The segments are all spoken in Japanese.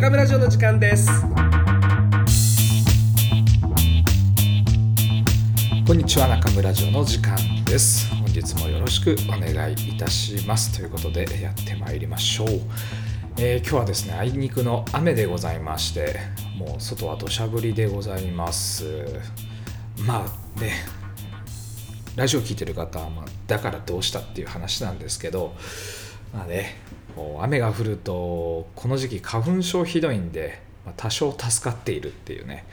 中村城の時間です。こんにちは中村城の時間です。本日もよろしくお願いいたします。ということでやってまいりましょう、えー、今日はですねあいにくの雨でございましてもう外は土砂降りでございます。まあねラジオ聴いてる方は、まあ、だからどうしたっていう話なんですけどまあねもう雨が降るとこの時期花粉症ひどいんで、ま、多少助かっているっていうね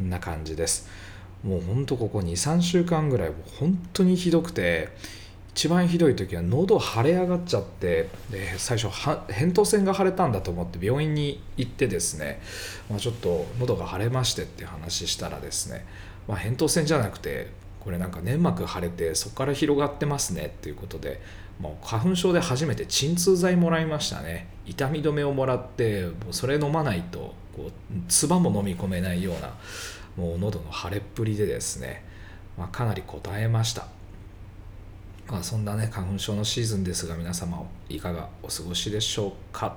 な感じです。もうほんとここ23週間ぐらい本当にひどくて一番ひどい時は喉腫れ上がっちゃってで最初は扁桃腺が腫れたんだと思って病院に行ってですね、まあ、ちょっと喉が腫れましてって話したらですね、まあ、扁桃腺じゃなくてこれなんか粘膜腫れてそこから広がってますねっていうことでもう花粉症で初めて鎮痛剤もらいましたね。痛み止めをもらってもうそれ飲まないとこう唾も飲み込めないようなもう喉の腫れっぷりでですね、まあ、かなり応えました、まあ、そんなね花粉症のシーズンですが皆様いかがお過ごしでしょうか。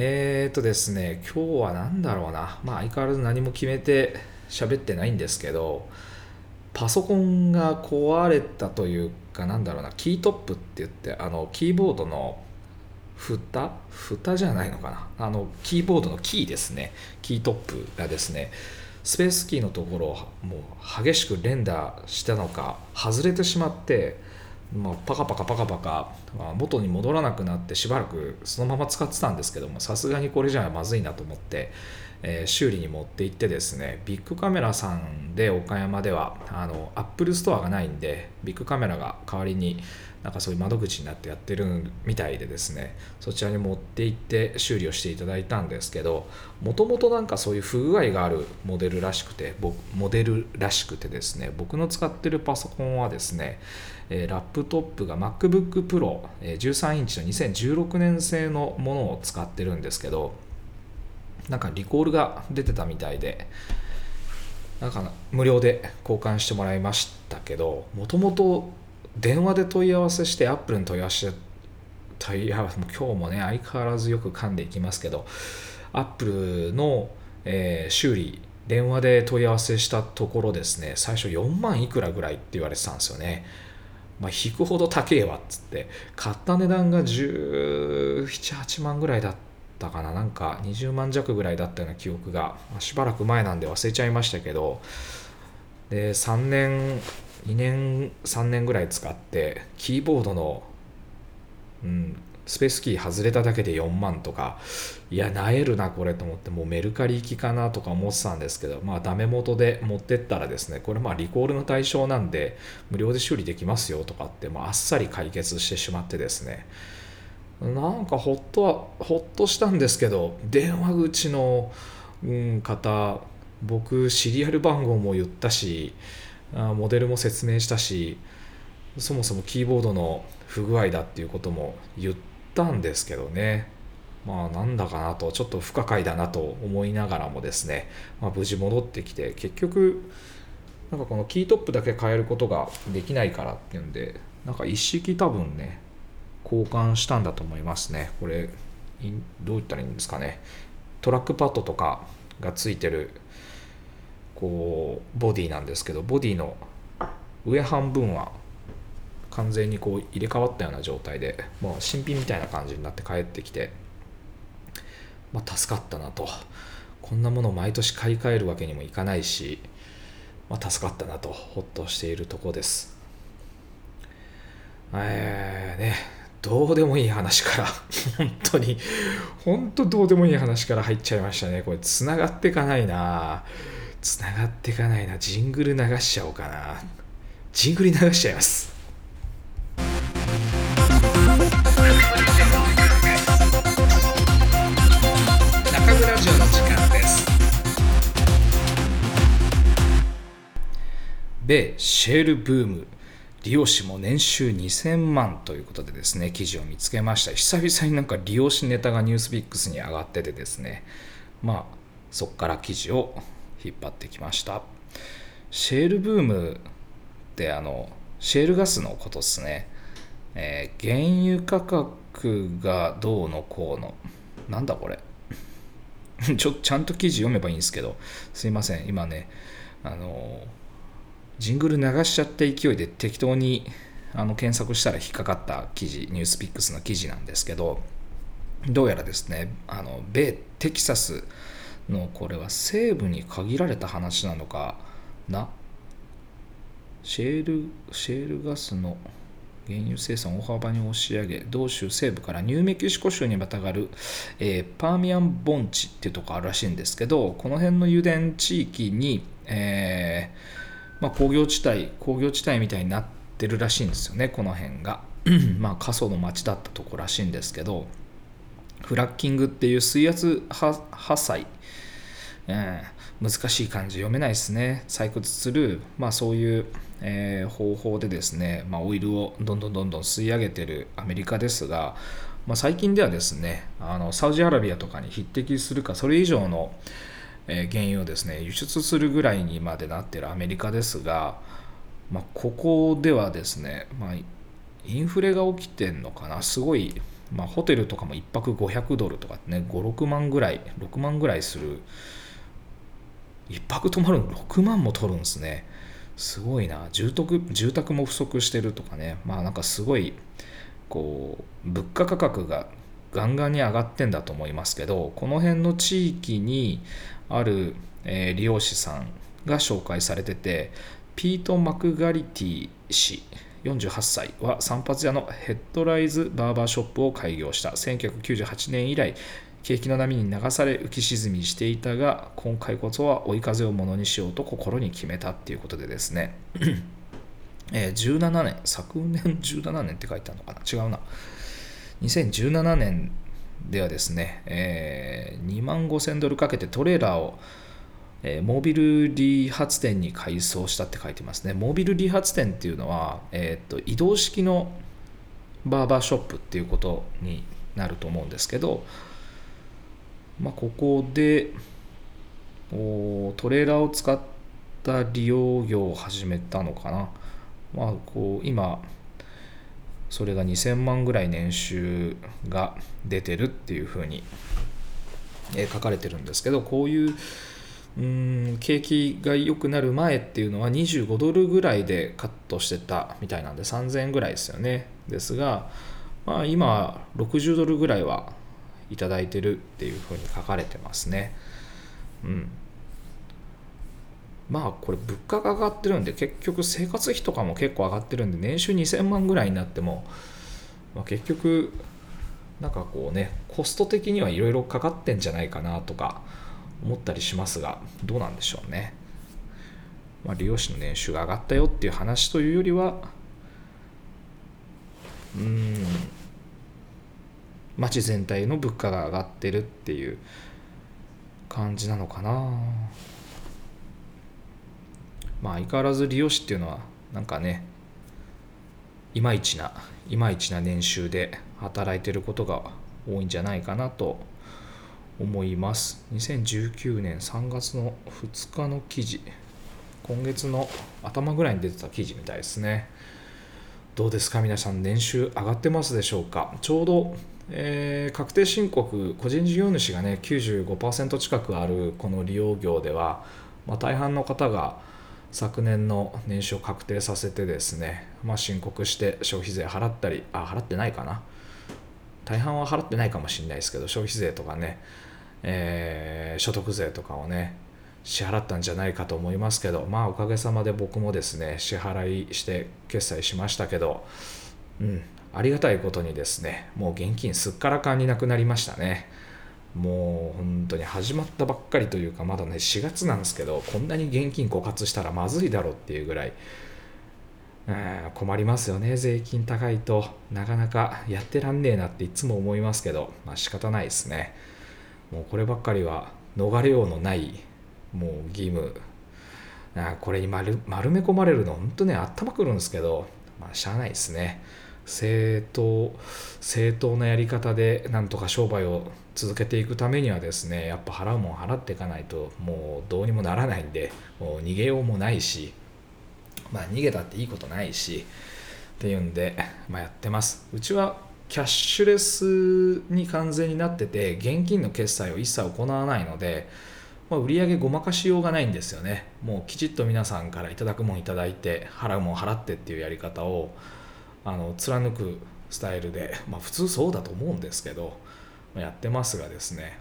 えー、っとですね今日は何だろうな。まあ相変わらず何も決めて喋ってないんですけどパソコンが壊れたというかなんだろうなキートップって言ってあのキーボードの蓋？蓋じゃないのかな？あのキーボードのキーですね。キートップがですねスペースキーのところをもう激しく連打したのか外れてしまって、まあ、パカパカパカパカ、まあ、元に戻らなくなってしばらくそのまま使ってたんですけどもさすがにこれじゃまずいなと思って、えー、修理に持って行ってですねビックカメラさんで岡山ではあの Apple Store がないんでビックカメラが代わりになんかそういう窓口になってやってるみたいでですねそちらに持って行って修理をしていただいたんですけどもともとなんかそういう不具合があるモデルらしくてモデルらしくてですね僕の使ってるパソコンはですねラップトップが MacBook Pro 13インチの2016年製のものを使ってるんですけどなんかリコールが出てたみたいでなんか無料で交換してもらいましたけどもともと電話で問い合わせしてアップルに問い合わせ問い合わせ今日もね相変わらずよく噛んでいきますけどアップルの、えー、修理電話で問い合わせしたところですね最初4万いくらぐらいって言われてたんですよね。まあ、引くほど高えわっつって買った値段が17、8万ぐらいだったかな。なんか20万弱ぐらいだったような記憶が、しばらく前なんで忘れちゃいましたけど。で3年2年3年ぐらい使ってキーボードの、うん、スペースキー外れただけで4万とか。いやなえるなこれと思ってもうメルカリ行きかなとか思ってたんですけど。まあダメ元で持ってったらですねこれまあリコールの対象なんで無料で修理できますよとかってもうあっさり解決してしまってですね。なんかほっとはほっとしたんですけど電話口の、うん、方僕シリアル番号も言ったしモデルも説明したしそもそもキーボードの不具合だっていうことも言ったんですけどね。まあなんだかなとちょっと不可解だなと思いながらもですね、まあ、無事戻ってきて結局なんかこのキートップだけ変えることができないからっていうんでなんか一式多分ね交換したんだと思いますね。これどう言ったらいいんですかね。トラックパッドとかがついてるこうボディなんですけどボディの上半分は完全にこう入れ替わったような状態でもう新品みたいな感じになって帰ってきて、まあ、助かったなと。こんなもの毎年買い替えるわけにもいかないし、まあ、助かったなとほっとしているとこです。えーね。どうでもいい話から 本当に本当どうでもいい話から入っちゃいましたね。これつながっていかないな。つながっていかないな。ジングル流しちゃおうかな。ジングル流しちゃいます。中村城の時間です。米シェールブーム利用者も年収2000万ということでですね記事を見つけました。久々になんか利用しネタがニュースピックスに上がっててですねまあそこから記事を引っ張ってきました。シェールブームってあのシェールガスのことですね、えー、原油価格がどうのこうの。なんだこれ。ちょちゃんと記事読めばいいんですけどすいません。今ねあのジングル流しちゃった勢いで適当にあの検索したら引っかかった記事ニュースピックスの記事なんですけどどうやらですねあの米テキサスのこれは西部に限られた話なのかな。シェールシェールガスの原油生産を大幅に押し上げ同州西部からニューメキシコ州にまたがる、えー、パーミアン盆地っていうとこあるらしいんですけどこの辺の油田地域に、えーまあ、工業地帯工業地帯みたいになってるらしいんですよねこの辺が。まあ過疎の町だったとこらしいんですけどフラッキングっていう水圧破砕、えー、難しい漢字読めないですね。採掘する、まあ、そういうえー、方法でですね、まあ、オイルをどんどんどんどん吸い上げてるアメリカですが、まあ、最近ではですねあのサウジアラビアとかに匹敵するかそれ以上の、え、原油をですね輸出するぐらいにまでなってるアメリカですが、まあ、ここではですね、まあ、インフレが起きてんのかなすごい、まあ、ホテルとかも1泊500ドルとかね56万ぐらい6万ぐらいする。1泊泊まるの6万も取るんですね。すごいな。住宅住宅も不足してるとかね。まあなんかすごいこう物価価格がガンガンに上がってんだと思いますけどこの辺の地域にある、えー、利用師さんが紹介されててピート・マクガリティ氏48歳は散髪屋のヘッドライズバーバーショップを開業した。1998年以来景気の波に流され浮き沈みしていたが今回こそは追い風をものにしようと心に決めたっていうことでですね。えー、17年昨年17年って書いてあるのかな？違うな。2017年ではですね、えー、2万5000ドルかけてトレーラーを、えー、モービル理髪店に改装したって書いてますねモービル理髪店っていうのは、えーと移動式のバーバーショップっていうことになると思うんですけど、まあ、ここでおトレーラーを使った利用業を始めたのかな。まあ、こう今それが2000万ぐらい年収が出てるっていうふうに書かれてるんですけどこういううん景気が良くなる前っていうのは25ドルぐらいでカットしてたみたいなんで3000円ぐらいですよねですが、まあ、今60ドルぐらいはいただいてるっていうふうに書かれてますね。うん。まあこれ物価が上がってるんで結局生活費とかも結構上がってるんで年収2000万ぐらいになっても、まあ、結局なんかこうねコスト的にはいろいろかかってんじゃないかなとか思ったりしますがどうなんでしょうね。まあ、利用者の年収が上がったよっていう話というよりはうん町全体の物価が上がってるっていう感じなのかなまあ相変わらず利用士っていうのはなんかねいまいちないまいちな年収で働いてることが多いんじゃないかなと思います。2019年3月の2日の記事今月の頭ぐらいに出てた記事みたいですね。どうですか皆さん年収上がってますでしょうか？ちょうどえー、確定申告個人事業主がね95%近くあるこの利用業では、まあ、大半の方が昨年の年収を確定させてですね、まあ、申告して消費税払ったりあ払ってないかな。大半は払ってないかもしれないですけど消費税とかね、えー、所得税とかをね支払ったんじゃないかと思いますけどまあおかげさまで僕もですね支払いして決済しましたけどうんありがたいことにですねもう現金すっからかんになくなりましたね。もう本当に始まったばっかりというかまだね4月なんですけどこんなに現金枯渇したらまずいだろうっていうぐらい困りますよね税金高いと。なかなかやってらんねえなっていつも思いますけどまあ仕方ないですね。もうこればっかりは逃れようのないもう義務。あこれに丸丸め込まれるの本当ね頭くるんですけどまあしゃあないですね。正当正当なやり方でなんとか商売を続けていくためにはですねやっぱ払うもん払っていかないともうどうにもならないんでもう逃げようもないしまあ逃げたっていいことないしっていうんで、まあ、やってます。うちはキャッシュレスに完全になってて現金の決済を一切行わないので、まあ、売上ごまかしようがないんですよね。もうきちっと皆さんからいただくもんいただいて払うもん払ってっていうやり方をあの貫くスタイルで、まあ、普通そうだと思うんですけどやってますがですね、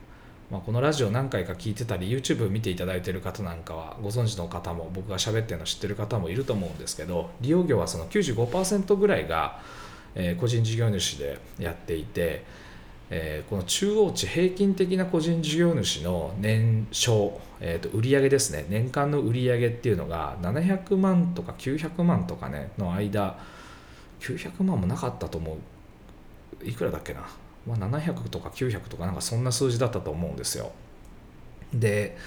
まあ、このラジオ何回か聞いてたり YouTube 見ていただいてる方なんかはご存知の方も僕が喋ってるの知ってる方もいると思うんですけど利用業はその95%ぐらいが、え、個人事業主でやっていて、え、この中央値平均的な個人事業主の年商、えー、と売上ですね年間の売上っていうのが700万とか900万とかねの間900万もなかったと思う。いくらだっけな、まあ、700とか900とかなんかそんな数字だったと思うんですよ。で、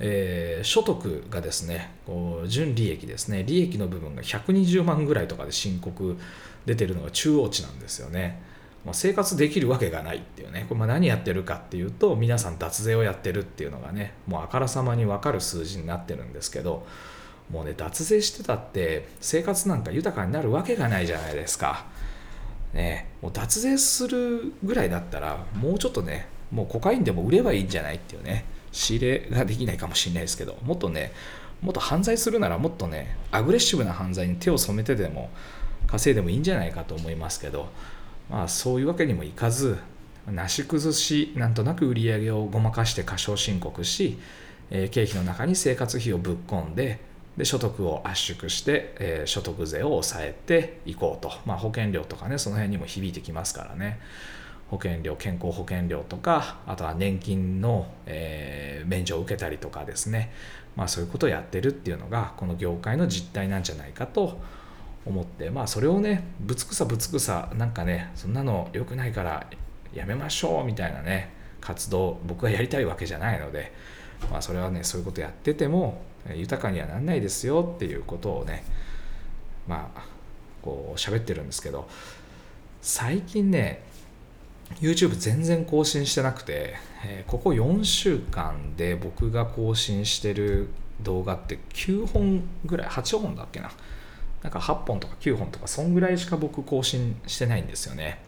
えー、所得がですねこう純利益ですね利益の部分が120万ぐらいとかで申告出てるのが中央値なんですよね、まあ、生活できるわけがないっていうね。これま何やってるかっていうと皆さん脱税をやってるっていうのがねもうあからさまに分かる数字になってるんですけどもうね脱税してたって生活なんか豊かになるわけがないじゃないですか。ね、もう脱税するぐらいだったらもうちょっとねもうコカインでも売ればいいんじゃないっていうね仕入れができないかもしれないですけどもっとねもっと犯罪するならもっとねアグレッシブな犯罪に手を染めてでも稼いでもいいんじゃないかと思いますけどまあそういうわけにもいかずなし崩しなんとなく売り上げをごまかして過少申告し、えー、経費の中に生活費をぶっ込んでで所得を圧縮して、えー、所得税を抑えていこうと、まあ、保険料とかねその辺にも響いてきますからね。保険料健康保険料とかあとは年金の、えー、免除を受けたりとかですね、まあ、そういうことをやってるっていうのがこの業界の実態なんじゃないかと思って。まあそれをねぶつくさぶつくさなんかねそんなの良くないからやめましょうみたいなね活動僕がやりたいわけじゃないので、まあ、それはねそういうことやってても豊かにはなんないですよっていうことをねまあこう喋ってるんですけど最近ね YouTube 全然更新してなくて、え、ここ4週間で僕が更新してる動画って9本ぐらい8本だっけな。なんか8本とか9本とかそんぐらいしか僕更新してないんですよね。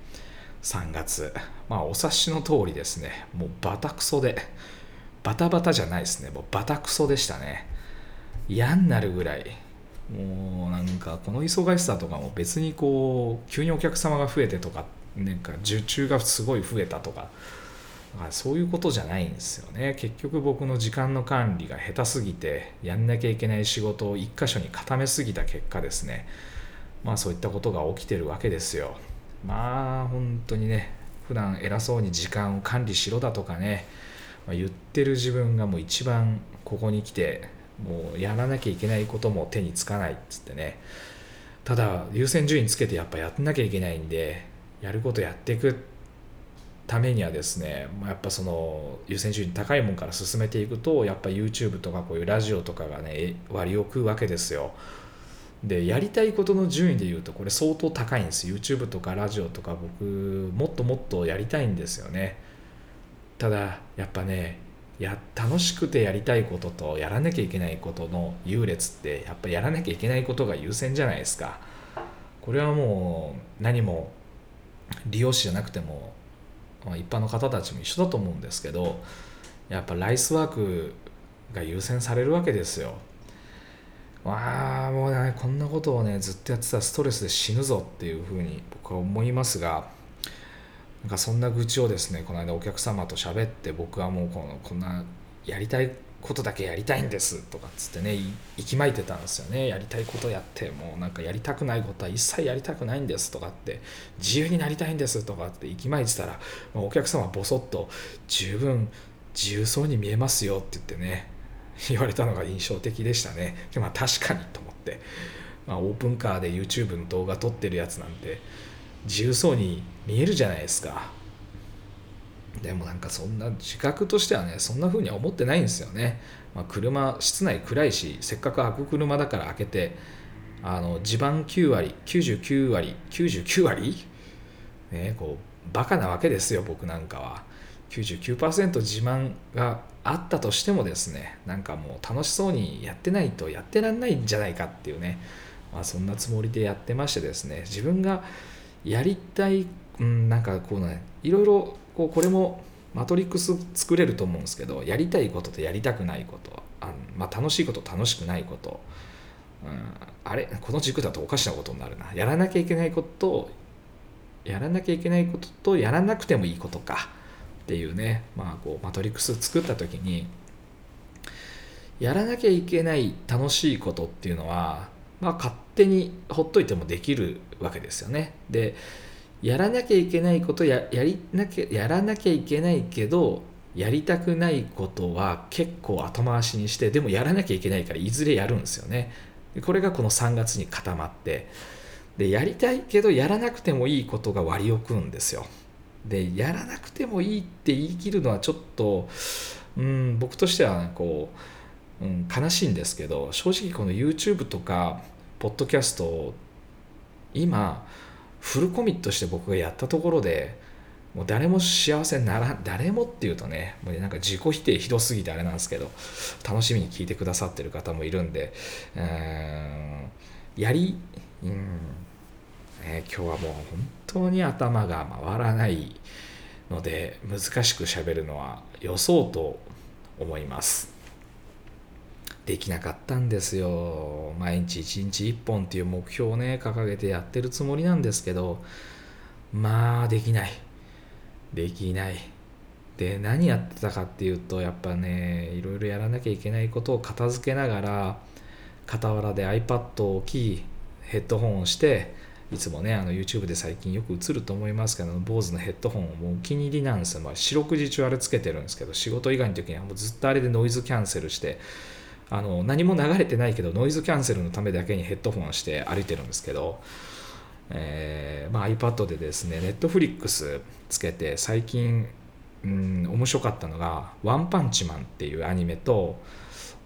3月。まあお察しの通りですね。もうバタクソで。バタバタじゃないですね。もうバタクソでしたね。嫌になるぐらい。もうなんかこの忙しさとかも別にこう急にお客様が増えてとかなんか受注がすごい増えたとか。かそういうことじゃないんですよね。結局僕の時間の管理が下手すぎてやんなきゃいけない仕事を一箇所に固めすぎた結果ですね。まあそういったことが起きてるわけですよ。まあ本当にね普段偉そうに時間を管理しろだとかね、まあ、言ってる自分がもう一番ここに来てもうやらなきゃいけないことも手につかないっつってね。ただ優先順位つけてやっぱやんなきゃいけないんでやることやっていくためにはですねやっぱその優先順位高いもんから進めていくとやっぱ YouTube とかこういうラジオとかがね割を食うわけですよ。でやりたいことの順位で言うとこれ相当高いんです。YouTube とかラジオとか僕もっともっとやりたいんですよね。ただやっぱねや楽しくてやりたいこととやらなきゃいけないことの優劣ってやっぱやらなきゃいけないことが優先じゃないですか。これはもう何も利用者じゃなくても一般の方たちも一緒だと思うんですけどやっぱライスワークが優先されるわけですよ。わあもうねこんなことをねずっとやってたらストレスで死ぬぞっていうふうに僕は思いますがなんかそんな愚痴をですねこの間お客様と喋って僕はもうこのこんなやりたいことだけやりたいんですとかっつってね息巻いてたんですよね。やりたいことやってもうなんかやりたくないことは一切やりたくないんですとかって自由になりたいんですとかって息巻いてたらお客様ボソッと十分自由そうに見えますよって言ってね言われたのが印象的でしたね。でまあ確かにと思って、まあ、オープンカーで YouTube の動画撮ってるやつなんて自由そうに見えるじゃないですか。でもなんかそんな自覚としてはねそんな風には思ってないんですよね、まあ、車室内暗いしせっかく開く車だから開けてあの地盤9割99割99割ねこうバカなわけですよ僕なんかは。99%自慢があったとしてもですねなんかもう楽しそうにやってないとやってらんないんじゃないかっていうね、まあ、そんなつもりでやってましてですね自分がやりたいうんなんかこうねいろいろこうこれもマトリックス作れると思うんですけどやりたいこととやりたくないことあのまあ、楽しいこと楽しくないこと、うん、あれこの軸だとおかしなことになるなやらなきゃいけないことやらなきゃいけないこととやらなくてもいいことかっていうね、まあ、こうマトリックス作った時にやらなきゃいけない楽しいことっていうのは、まあ、勝手にほっといてもできるわけですよね。でやらなきゃいけないことややりなきゃやらなきゃいけないけどやりたくないことは結構後回しにしてでもやらなきゃいけないからいずれやるんですよね。これがこの3月に固まってでやりたいけどやらなくてもいいことが割り置くんですよ。でやらなくてもいいって言い切るのはちょっとうん僕としてはこう、うん、悲しいんですけど正直この YouTube とかポッドキャスト今フルコミットして僕がやったところでもう誰も幸せになら誰もっていうとねもうなんか自己否定ひどすぎてあれなんですけど楽しみに聞いてくださってる方もいるんでうんやりうんね、今日はもう本当に頭が回らないので難しくしゃべるのは予想と思います。できなかったんですよ。毎日1日1本っていう目標をね掲げてやってるつもりなんですけどまあできない。できない。で何やってたかっていうとやっぱねいろいろやらなきゃいけないことを片付けながら傍らで iPad を置きヘッドホンをしていつもねあの YouTube で最近よく映ると思いますけど BOSE のヘッドホンもうお気に入りなんですよ、まあ、四六時中あれつけてるんですけど仕事以外の時にはもうずっとあれでノイズキャンセルしてあの何も流れてないけどノイズキャンセルのためだけにヘッドホンして歩いてるんですけどえーまあ、iPad でですね Netflix つけて最近、うん、面白かったのが「ワンパンチマン」っていうアニメと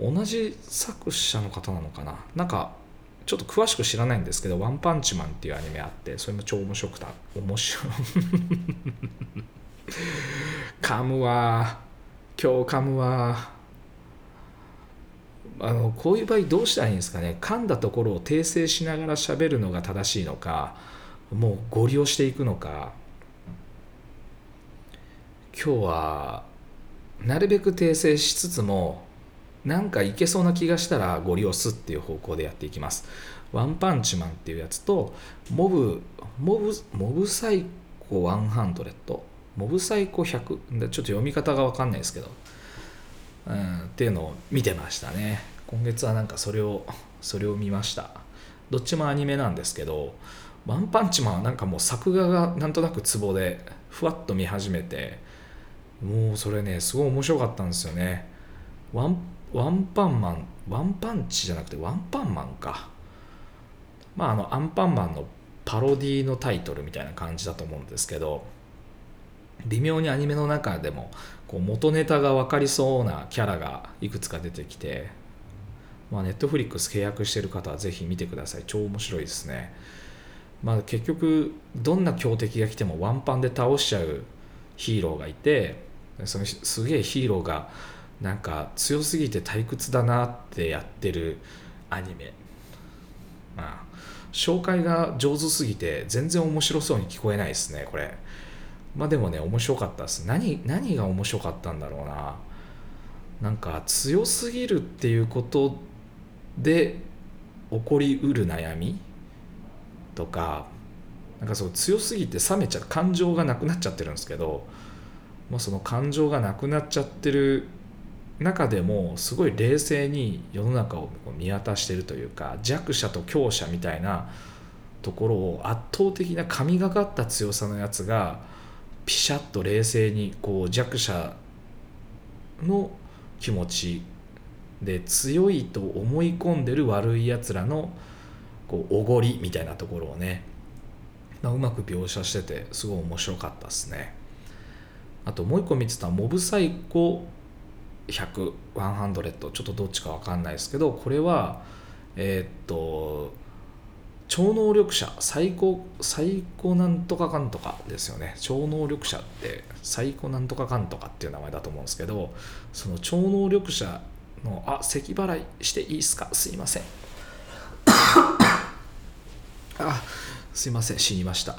同じ作者の方なのかな？なんかちょっと詳しく知らないんですけど「ワンパンチマン」っていうアニメあってそれも超面白くた。面白い。噛むわ。今日噛むわ。あのこういう場合どうしたらいいんですかね？噛んだところを訂正しながら喋るのが正しいのかもうご利用していくのか。今日はなるべく訂正しつつもなんかいけそうな気がしたらご利用すっていう方向でやっていきます。ワンパンチマンっていうやつとモブモブモブサイコ100モブサイコ100ちょっと読み方が分かんないですけど。うん、っていうのを見てましたね。今月はなんかそれをそれを見ました。どっちもアニメなんですけどワンパンチマンはなんかもう作画がなんとなくツボでふわっと見始めてもうそれねすごい面白かったんですよね。ワンワンパンマンワンパンチじゃなくてワンパンマンか。まああのアンパンマンのパロディのタイトルみたいな感じだと思うんですけど微妙にアニメの中でもこう元ネタが分かりそうなキャラがいくつか出てきて、まあ、ネットフリックス契約してる方はぜひ見てください。超面白いですね、まあ、結局どんな強敵が来てもワンパンで倒しちゃうヒーローがいてそのすげえヒーローがなんか強すぎて退屈だなってやってるアニメ。まあ紹介が上手すぎて全然面白そうに聞こえないですねこれ。まあでもね面白かったです。何何が面白かったんだろうな。なんか強すぎるっていうことで起こりうる悩みとかなんかそう強すぎて冷めちゃう感情がなくなっちゃってるんですけど、まあ、その感情がなくなっちゃってる中でもすごい冷静に世の中を見渡してるというか弱者と強者みたいなところを圧倒的な神がかった強さのやつがピシャッと冷静にこう弱者の気持ちで強いと思い込んでる悪いやつらのこうおごりみたいなところをね、うまく描写しててすごい面白かったですね。あともう一個見てたモブサイコ100、100ちょっとどっちか分かんないですけどこれはえー、っと超能力者最高最高なんとかかんとかですよね。超能力者って最高なんとかかんとかっていう名前だと思うんですけどその超能力者のあ咳払いしていいですか？すいません。あすいません。死にました。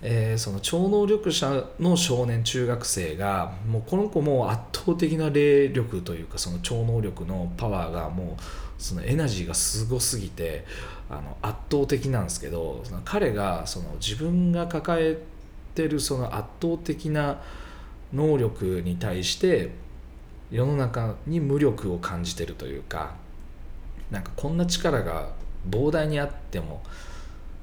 えーその超能力者の少年中学生がもうこの子も圧倒的な霊力というかその超能力のパワーがもうそのエナジーがすごすぎてあの圧倒的なんですけど彼がその自分が抱えてるその圧倒的な能力に対して世の中に無力を感じてるというかなんかこんな力が膨大にあっても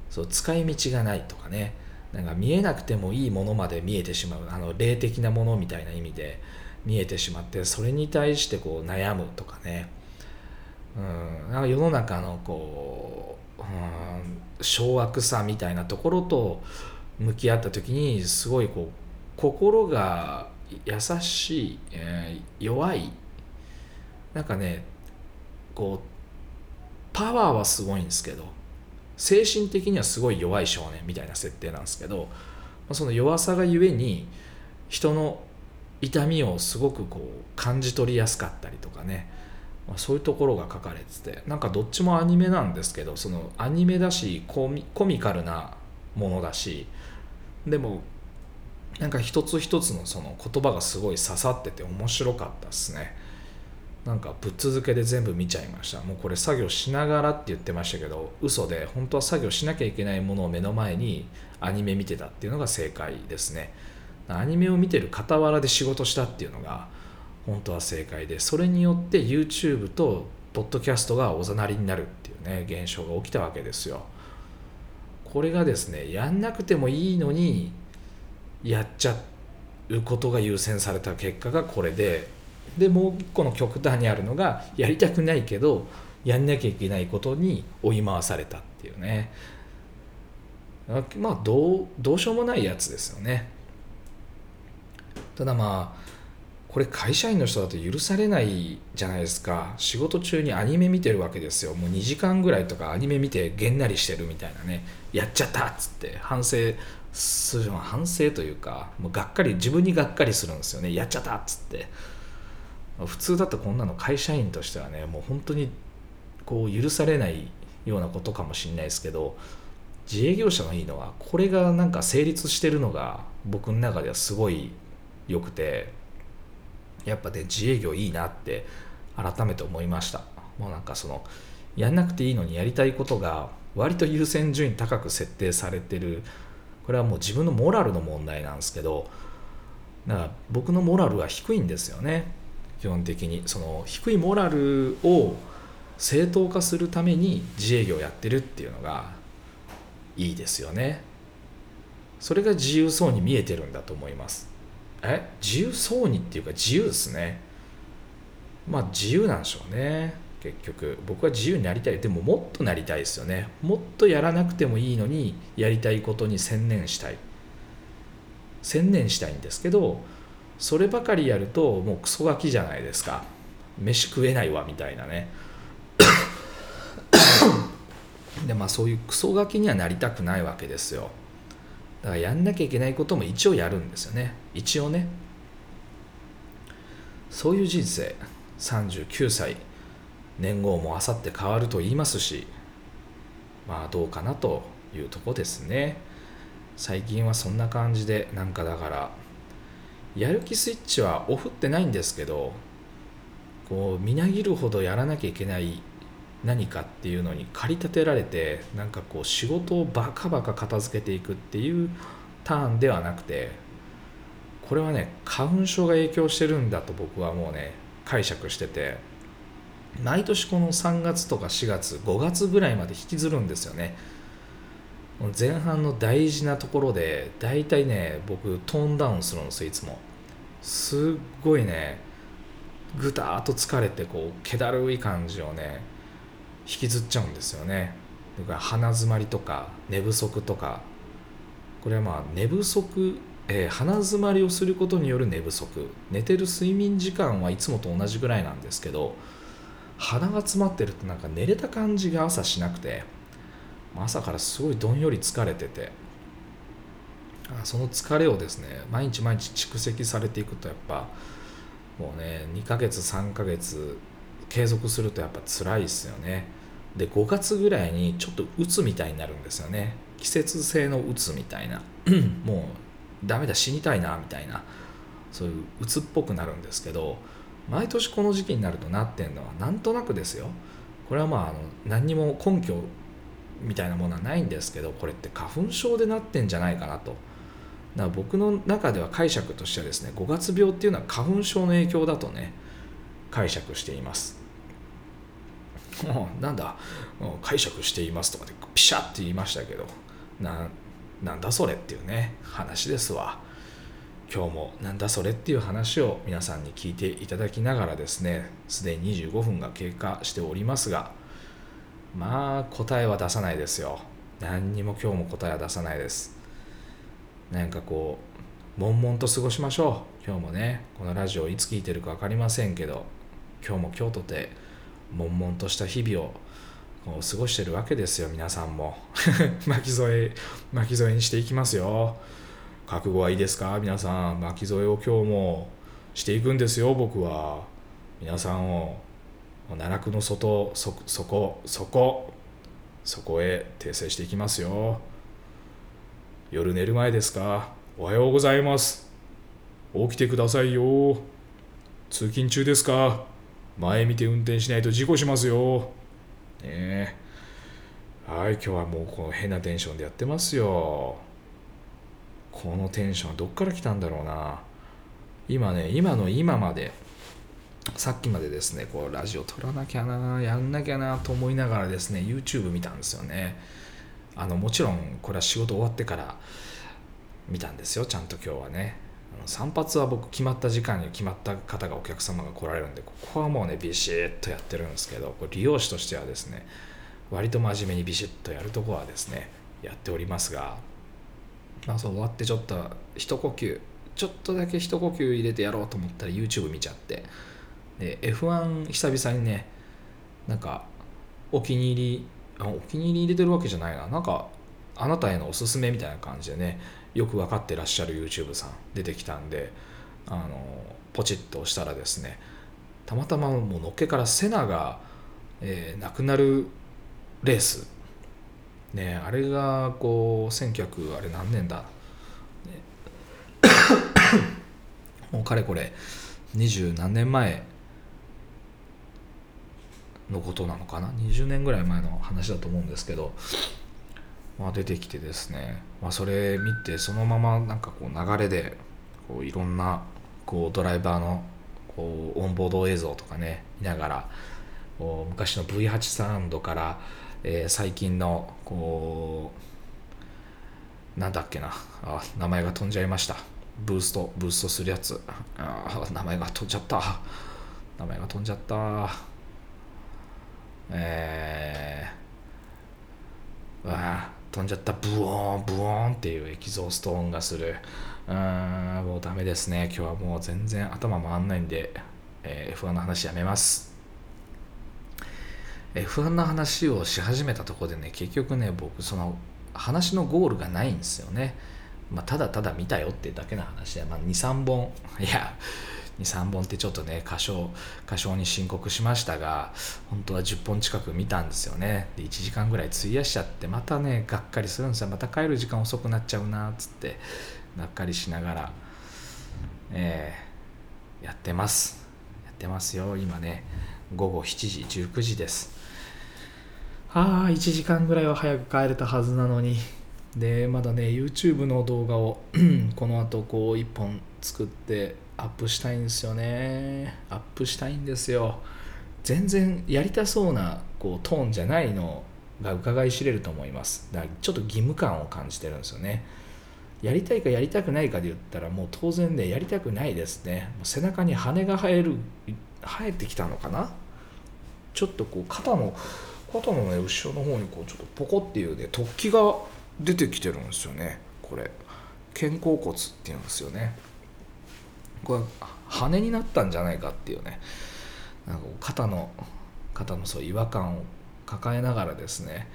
そう使い道がないとかねなんか見えなくてもいいものまで見えてしまうあの霊的なものみたいな意味で見えてしまってそれに対してこう悩むとかね、うん、なんか世の中のこう、うん、掌握さみたいなところと向き合った時にすごいこう心が優しい、えー弱い。なんかねこうパワーはすごいんですけど精神的にはすごい弱い少年みたいな設定なんですけどその弱さがゆえに人の痛みをすごくこう感じ取りやすかったりとかね、そういうところが書かれててなんかどっちもアニメなんですけどそのアニメだしコミコミカルなものだしでもなんか一つ一つのその言葉がすごい刺さってて面白かったですね。なんかぶっ続けで全部見ちゃいました。もうこれ作業しながらって言ってましたけど嘘で本当は作業しなきゃいけないものを目の前にアニメ見てたっていうのが正解ですね。アニメを見てる傍らで仕事したっていうのが本当は正解でそれによって YouTube とポッドキャストがおざなりになるっていうね現象が起きたわけですよ。これがですねやんなくてもいいのにやっちゃうことが優先された結果がこれででもう一個の極端にあるのがやりたくないけどやんなきゃいけないことに追い回されたっていうね。まあどうどうしようもないやつですよね。ただまあこれ会社員の人だと許されないじゃないですか。仕事中にアニメ見てるわけですよ。もう2時間ぐらいとかアニメ見てげんなりしてるみたいなね。やっちゃったっつって反省反省というかもうがっかり自分にがっかりするんですよね。やっちゃったっつって。普通だとこんなの会社員としてはねもう本当にこう許されないようなことかもしれないですけど自営業者のいいのはこれがなんか成立してるのが僕の中ではすごい良くてやっぱね自営業いいなって改めて思いました。もうなんかそのやんなくていいのにやりたいことが割と優先順位高く設定されてるこれはもう自分のモラルの問題なんですけどだから僕のモラルは低いんですよね。基本的に。その低いモラルを正当化するために自営業やってるっていうのがいいですよね。それが自由そうに見えてるんだと思います。え？自由そうにっていうか自由ですね。まあ自由なんでしょうね。結局僕は自由になりたい。でももっとなりたいですよね。もっとやらなくてもいいのにやりたいことに専念したい。専念したいんですけどそればかりやるともうクソガキじゃないですか。飯食えないわみたいなね。でまあそういうクソガキにはなりたくないわけですよ。だからやんなきゃいけないことも一応やるんですよね。一応ね。そういう人生。39歳。年号もあさって変わると言いますしまあどうかなというとこですね。最近はそんな感じでなんかだからやる気スイッチはオフってないんですけどこうみなぎるほどやらなきゃいけない何かっていうのに駆り立てられてなんかこう仕事をバカバカ片付けていくっていうターンではなくてこれはね花粉症が影響してるんだと僕はもうね解釈してて。毎年この3月とか4月5月ぐらいまで引きずるんですよね。前半の大事なところで大体ね僕トーンダウンするんですよいつも。すっごいねぐたーっと疲れてこう気だるい感じをね引きずっちゃうんですよね。だから鼻づまりとか寝不足とか。これはまあ寝不足、えー鼻づまりをすることによる寝不足。寝てる睡眠時間はいつもと同じぐらいなんですけど鼻が詰まってるとなんか寝れた感じが朝しなくて朝からすごいどんより疲れてて。その疲れをですね毎日毎日蓄積されていくとやっぱもうね2ヶ月3ヶ月継続するとやっぱ辛いですよね。で5月ぐらいにちょっと鬱みたいになるんですよね。季季節性のうつみたいな。もうダメだ死にたいなみたいな。そういううつっぽくなるんですけど毎年この時期になるとなってんのはなんとなくですよ。これはまああの何にも根拠みたいなものはないんですけどこれって花粉症でなってんじゃないかなと。だから僕の中では解釈としてはですね5月病っていうのは花粉症の影響だとね解釈しています。なんだ解釈していますとかでピシャって言いましたけどななんだそれっていうね話ですわ。今日もなんだそれっていう話を皆さんに聞いていただきながらですねすでに25分が経過しておりますがまあ答えは出さないですよ。何にも今日も答えは出さないです。なんかこう悶々と過ごしましょう。今日もねこのラジオいつ聞いてるか分かりませんけど今日も今日とて悶々とした日々を過ごしてるわけですよ皆さんも。巻き添え巻き添えにしていきますよ。覚悟はいいですか？皆さん巻き添えを今日もしていくんですよ僕は。皆さんを奈落の外そそこそこそこへ訂正していきますよ。夜寝る前ですか？おはようございます。起きてくださいよ。通勤中ですか？前見て運転しないと事故しますよ。ねはい今日はもうこの変なテンションでやってますよ。このテンションどっから来たんだろうな。今ね今の今までさっきまでですねこうラジオ撮らなきゃなやんなきゃなと思いながらですね YouTube 見たんですよね。あのもちろんこれは仕事終わってから見たんですよちゃんと今日はね。散髪は僕決まった時間に決まった方がお客様が来られるんでここはもうねビシッとやってるんですけどこれ利用者としてはですね割と真面目にビシッとやるとこはですねやっておりますがまあそう終わってちょっと一呼吸ちょっとだけ一呼吸入れてやろうと思ったら YouTube 見ちゃって。で F1 久々にねなんかお気に入りお気に入り入れてるわけじゃないな。なんかあなたへのおすすめみたいな感じでねよく分かってらっしゃる YouTube さん出てきたんであのポチッと押したらですねたまたまもうのっけからセナが、えー、亡くなるレースねあれがこう1900あれ何年だ、ね、もうかれこれ二十何年前のことなのかな？20年ぐらい前の話だと思うんですけど、まあ、出てきてですね、まあ、それ見てそのままなんかこう流れでこういろんなこうドライバーのこうオンボード映像とかね見ながらこう昔の V8 サウンドから、えー、最近のこうなんだっけな。あ名前が飛んじゃいました。ブーストブーストするやつ。あ名前が飛んじゃった。名前が飛んじゃった。えー、わ飛んじゃった。ブオーンブオーンっていうエキゾースト音がする。うんもうダメですね。今日はもう全然頭回んないんで、えー、F1 の話やめます。F1 の話をし始めたところでね結局ね僕その話のゴールがないんですよね。まあ、ただただ見たよっていうだけの話で、まあ、23本 いや23本ってちょっとね過小過小に申告しましたが本当は10本近く見たんですよね。で1時間ぐらい費やしちゃってまたねがっかりするんですよ。また帰る時間遅くなっちゃうなっつってがっかりしながらえー、やってます。やってますよ今ね。午後7時19時です。ああ1時間ぐらいは早く帰れたはずなのに。でまだね YouTube の動画をこの後こう1本作ってアップしたいんですよね。アップしたいんですよ。全然やりたそうなこうトーンじゃないのが伺い知れると思います。だからちょっと義務感を感じてるんですよね。やりたいかやりたくないかで言ったらもう当然ねやりたくないですね。背中に羽が生える生えてきたのかな？ちょっとこう肩の肩のね後ろの方にこうちょっとポコっていうね突起が出てきてるんですよね。これ。肩甲骨っていうんですよね。これ羽になったんじゃないかっていうね。なんか肩の肩のそう違和感を抱えながらですね。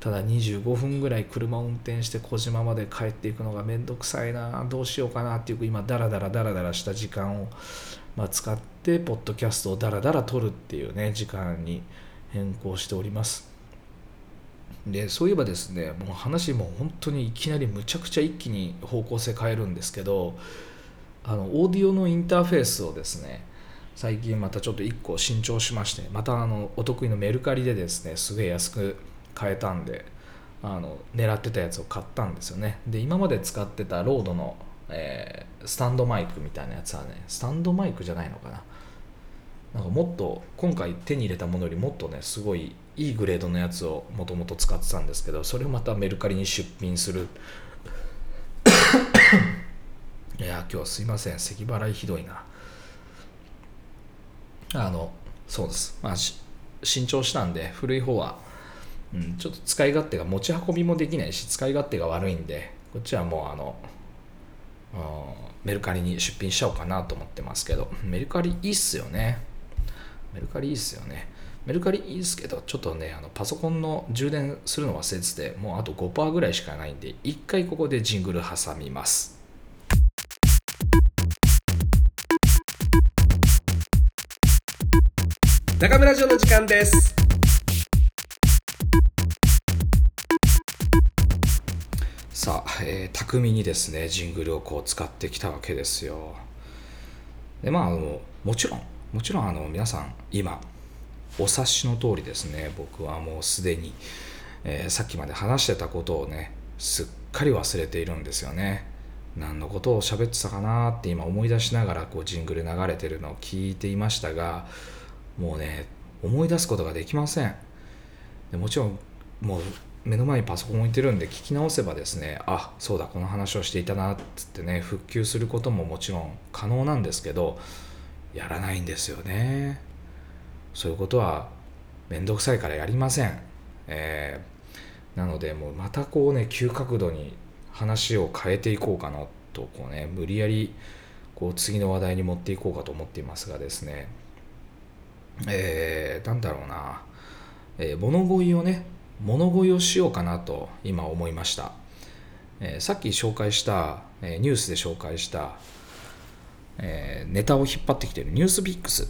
ただ25分ぐらい車を運転して小島まで帰っていくのがめんどくさいな。どうしようかなっていう今ダラダラダラダラした時間を、まあ、使ってポッドキャストをダラダラ撮るっていうね時間に変更しております。でそういえばですねもう話も本当にいきなりむちゃくちゃ一気に方向性変えるんですけどあのオーディオのインターフェースをですね最近またちょっと1個新調しましてまたあのお得意のメルカリでですねすげえ安く買えたんであの狙ってたやつを買ったんですよね。で今まで使ってたロードの、えー、スタンドマイクみたいなやつはねスタンドマイクじゃないのかな。なんかもっと今回手に入れたものよりもっとねすごいいいグレードのやつをもともと使ってたんですけどそれをまたメルカリに出品する。いや今日すいません。咳払いひどいな。あのそうです。まあ新調したんで古い方は、うん、ちょっと使い勝手が持ち運びもできないし使い勝手が悪いんでこっちはもうあのメルカリに出品しちゃおうかなと思ってますけどメルカリいいっすよね。メルカリいいっすよねメルカリいいですけど、ちょっとね、あのパソコンの充電するの忘れてて、もうあと5%ぐらいしかないんで、一回ここでジングル挟みます。中村城の時間です。さあ、えー、巧みにですね、ジングルをこう使ってきたわけですよ。で、まあ、あのもちろん、もちろんあの皆さん、今、お察しの通りですね。僕はもうすでに、えー、さっきまで話してたことをねすっかり忘れているんですよね。何のことを喋ってたかなって今思い出しながらこうジングル流れてるのを聞いていましたがもうね思い出すことができません。でもちろんもう目の前にパソコン置いてるんで聞き直せばですねあそうだこの話をしていたなっつってね復旧することももちろん可能なんですけどやらないんですよね。そういうことは面倒くさいからやりません、えー、なのでもうまたこうね急角度に話を変えていこうかなとこうね無理やりこう次の話題に持っていこうかと思っていますがですね。えー、なんだろうな、えー、物乞いをね物乞いをしようかなと今思いました、えー、さっき紹介した、え、ニュースで紹介した、えー、ネタを引っ張ってきてるニュースビックス。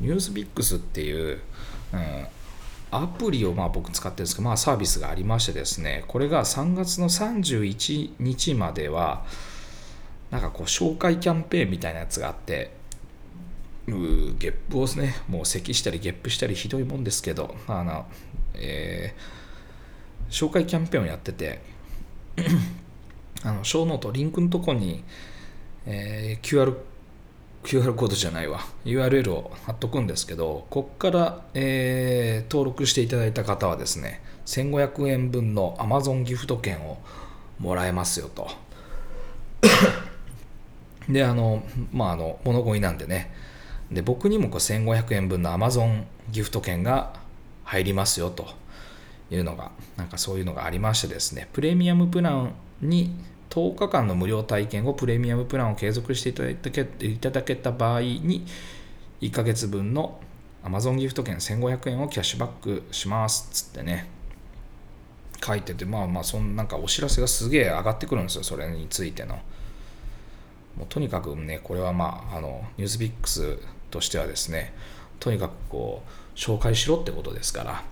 ニュースビックスっていう、うん、アプリをまあ僕使ってるんですけど、まあ、サービスがありましてですね、これが3月の31日までは、なんかこう紹介キャンペーンみたいなやつがあって、うゲップをね、もう咳したりゲップしたりひどいもんですけど、あの、えー、紹介キャンペーンをやってて、あの、ショーノート、リンクのとこに、えー、QR QR コードじゃないわ。URL を貼っとくんですけどこっから、えー、登録していただいた方はですね1500円分の Amazon ギフト券をもらえますよと。であのまああの物乞いなんでね。で僕にもこう1500円分の Amazon ギフト券が入りますよというのがなんかそういうのがありましてですね。プレミアムプランに10日間の無料体験後プレミアムプランを継続していただけいただけた場合に1ヶ月分の Amazon ギフト券1500円をキャッシュバックしますっつってね。書いててまあまあそんなんかお知らせがすげえ上がってくるんですよそれについての。もうとにかくねこれはまああのニュースビックスとしてはですねとにかくこう紹介しろってことですから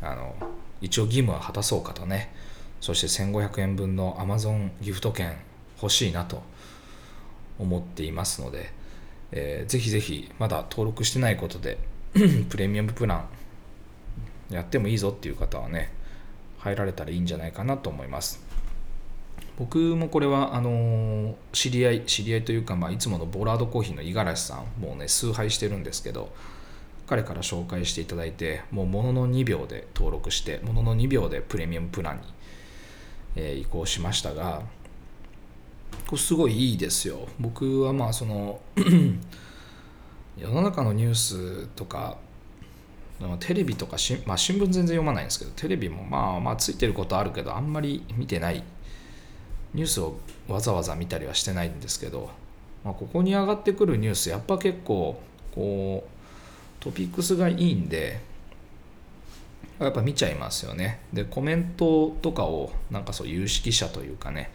あの一応義務は果たそうかとね。そして1500円分の Amazon ギフト券欲しいなと思っていますので、えー、ぜひぜひまだ登録してないことで プレミアムプランやってもいいぞっていう方はね入られたらいいんじゃないかなと思います。僕もこれはあの、知り合い知り合いというか、まあ、いつものボラードコーヒーの五十嵐さんもうね崇拝してるんですけど彼から紹介していただいてもうものの2秒で登録してものの2秒でプレミアムプランにえ、移行しましたがこれすごいいいですよ。僕はまあその 世の中のニュースとかテレビとかし、まあ、新聞全然読まないんですけどテレビもまあまあついてることあるけどあんまり見てない。ニュースをわざわざ見たりはしてないんですけど、まあ、ここに上がってくるニュースやっぱ結構こうトピックスがいいんでやっぱ見ちゃいますよね。でコメントとかをなんかそう有識者というかね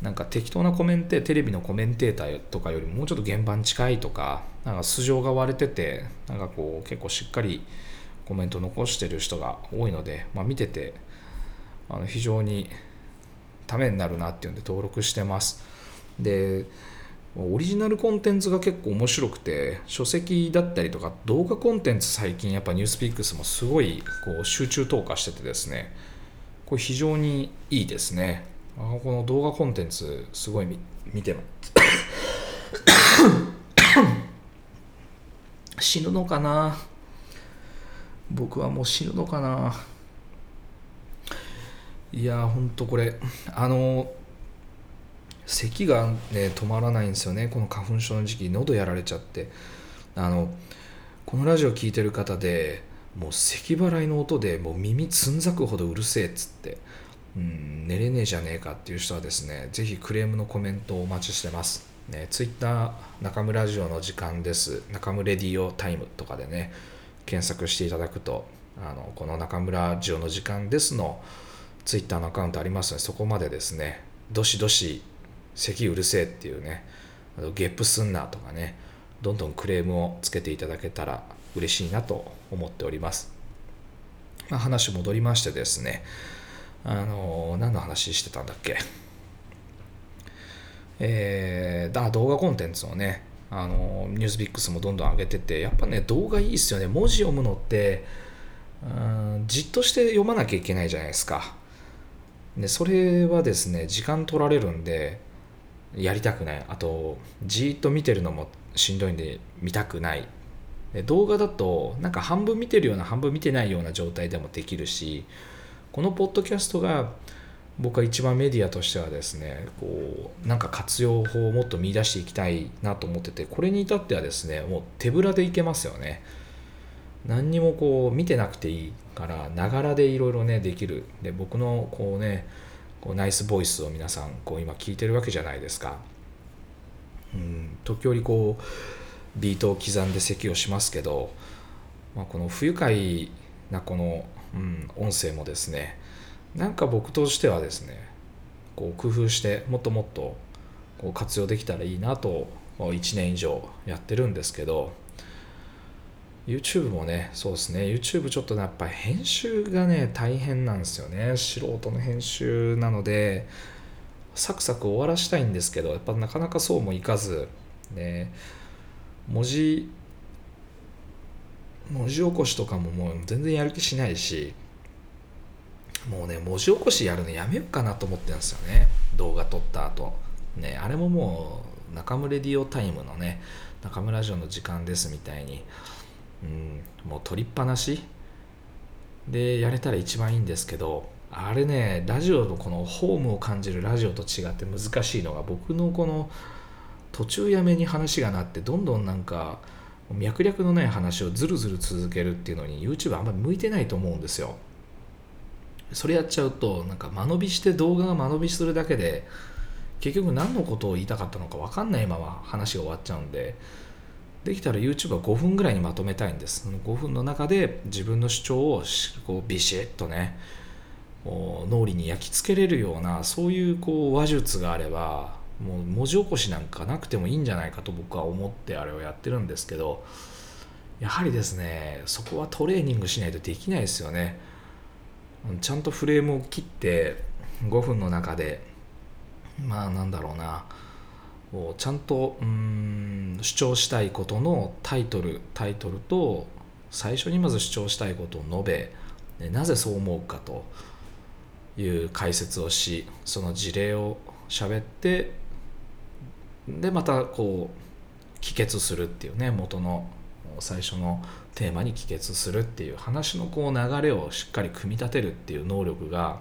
なんか適当なコメンテテレビのコメンテーターとかよりももうちょっと現場に近いとかなんか素性が割れててなんかこう結構しっかりコメント残してる人が多いので、まあ、見ててあの非常にためになるなっていうんで登録してます。でオリジナルコンテンツが結構面白くて書籍だったりとか動画コンテンツ最近やっぱニュースピックスもすごいこう集中投下しててですね。これ非常にいいですね。あこの動画コンテンツすごい見見てます。死ぬのかな？僕はもう死ぬのかな？いやほんとこれあの咳がね止まらないんですよね。この花粉症の時期喉やられちゃって。あのこのラジオ聴いてる方でもう咳払いの音でもう耳つんざくほどうるせえっつって。うん寝れねえじゃねえかっていう人はですねぜひクレームのコメントをお待ちしてます。ね、ツイッター中村ラジオの時間です。中村レディオタイムとかでね検索していただくとあのこの中村ラジオの時間ですのツイッターのアカウントありますのでそこまでですねどしどし咳うるせえっていうね。あとゲップすんなとかね。どんどんクレームをつけていただけたら嬉しいなと思っております、まあ、話戻りましてですね。あの何の話してたんだっけ？えー、だ動画コンテンツをねあのニュースビックスもどんどん上げててやっぱね動画いいですよね。文字読むのってうんじっとして読まなきゃいけないじゃないですか。でそれはですね時間取られるんでやりたくない。あとじーっと見てるのもしんどいんで見たくない。で動画だとなんか半分見てるような半分見てないような状態でもできるしこのポッドキャストが僕は一番メディアとしてはですねこうなんか活用法をもっと見出していきたいなと思っててこれに至ってはですねもう手ぶらでいけますよね。何にもこう見てなくていいからながらでいろいろねできる。で僕のこうねこうナイスボイスを皆さんこう今聞いてるわけじゃないですか。うん時折こうビートを刻んで咳をしますけど、まあ、この不愉快なこの、うん、音声もですねなんか僕としてはですねこう工夫してもっともっとこう活用できたらいいなと1年以上やってるんですけど YouTube もねそうですね。YouTube ちょっとやっぱ編集がね大変なんですよね。素人の編集なのでサクサク終わらしたいんですけどやっぱなかなかそうもいかずね。文字文字起こしとかももう全然やる気しないしもうね文字起こしやるのやめようかなと思ってるんですよね。動画撮った後。ねあれももう中村ディオタイムのね中村ラジオの時間ですみたいに、うん、もう撮りっぱなし？でやれたら一番いいんですけどあれねラジオのこのホームを感じるラジオと違って難しいのが僕のこの途中やめに話がなってどんどんなんか脈略のない話をずるずる続けるっていうのに YouTube あんまり向いてないと思うんですよ。それやっちゃうとなんか間延びして動画が間延びするだけで結局何のことを言いたかったのか分かんないまま話が終わっちゃうんでできたら YouTube は5分ぐらいにまとめたいんです。5分の中で自分の主張をこうビシッとね脳裏に焼き付けれるようなそういうこう話術があればもう文字起こしなんかなくてもいいんじゃないかと僕は思ってあれをやってるんですけどやはりですねそこはトレーニングしないとできないですよね。ちゃんとフレームを切って5分の中でまあなんだろうなちゃんとうん主張したいことのタイトルタイトルと最初にまず主張したいことを述べなぜそう思うかという解説をしその事例を喋ってでまたこう帰結するっていうね元の最初のテーマに帰結するっていう話のこう流れをしっかり組み立てるっていう能力が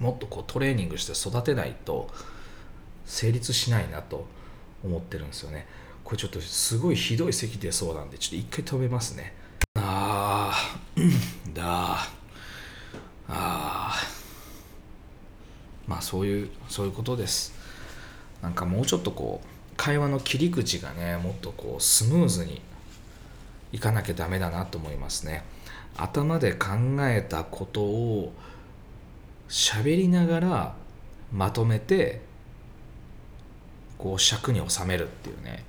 もっとこうトレーニングして育てないと成立しないなと思ってるんですよね。これちょっとすごいひどい咳出そうなんでちょっと一回止めますね。あーだああまあそういうそういうことです。なんかもうちょっとこう会話の切り口がねもっとこうスムーズにいかなきゃダメだなと思いますね。頭で考えたことを喋りながらまとめてこう尺に収めるっていうね。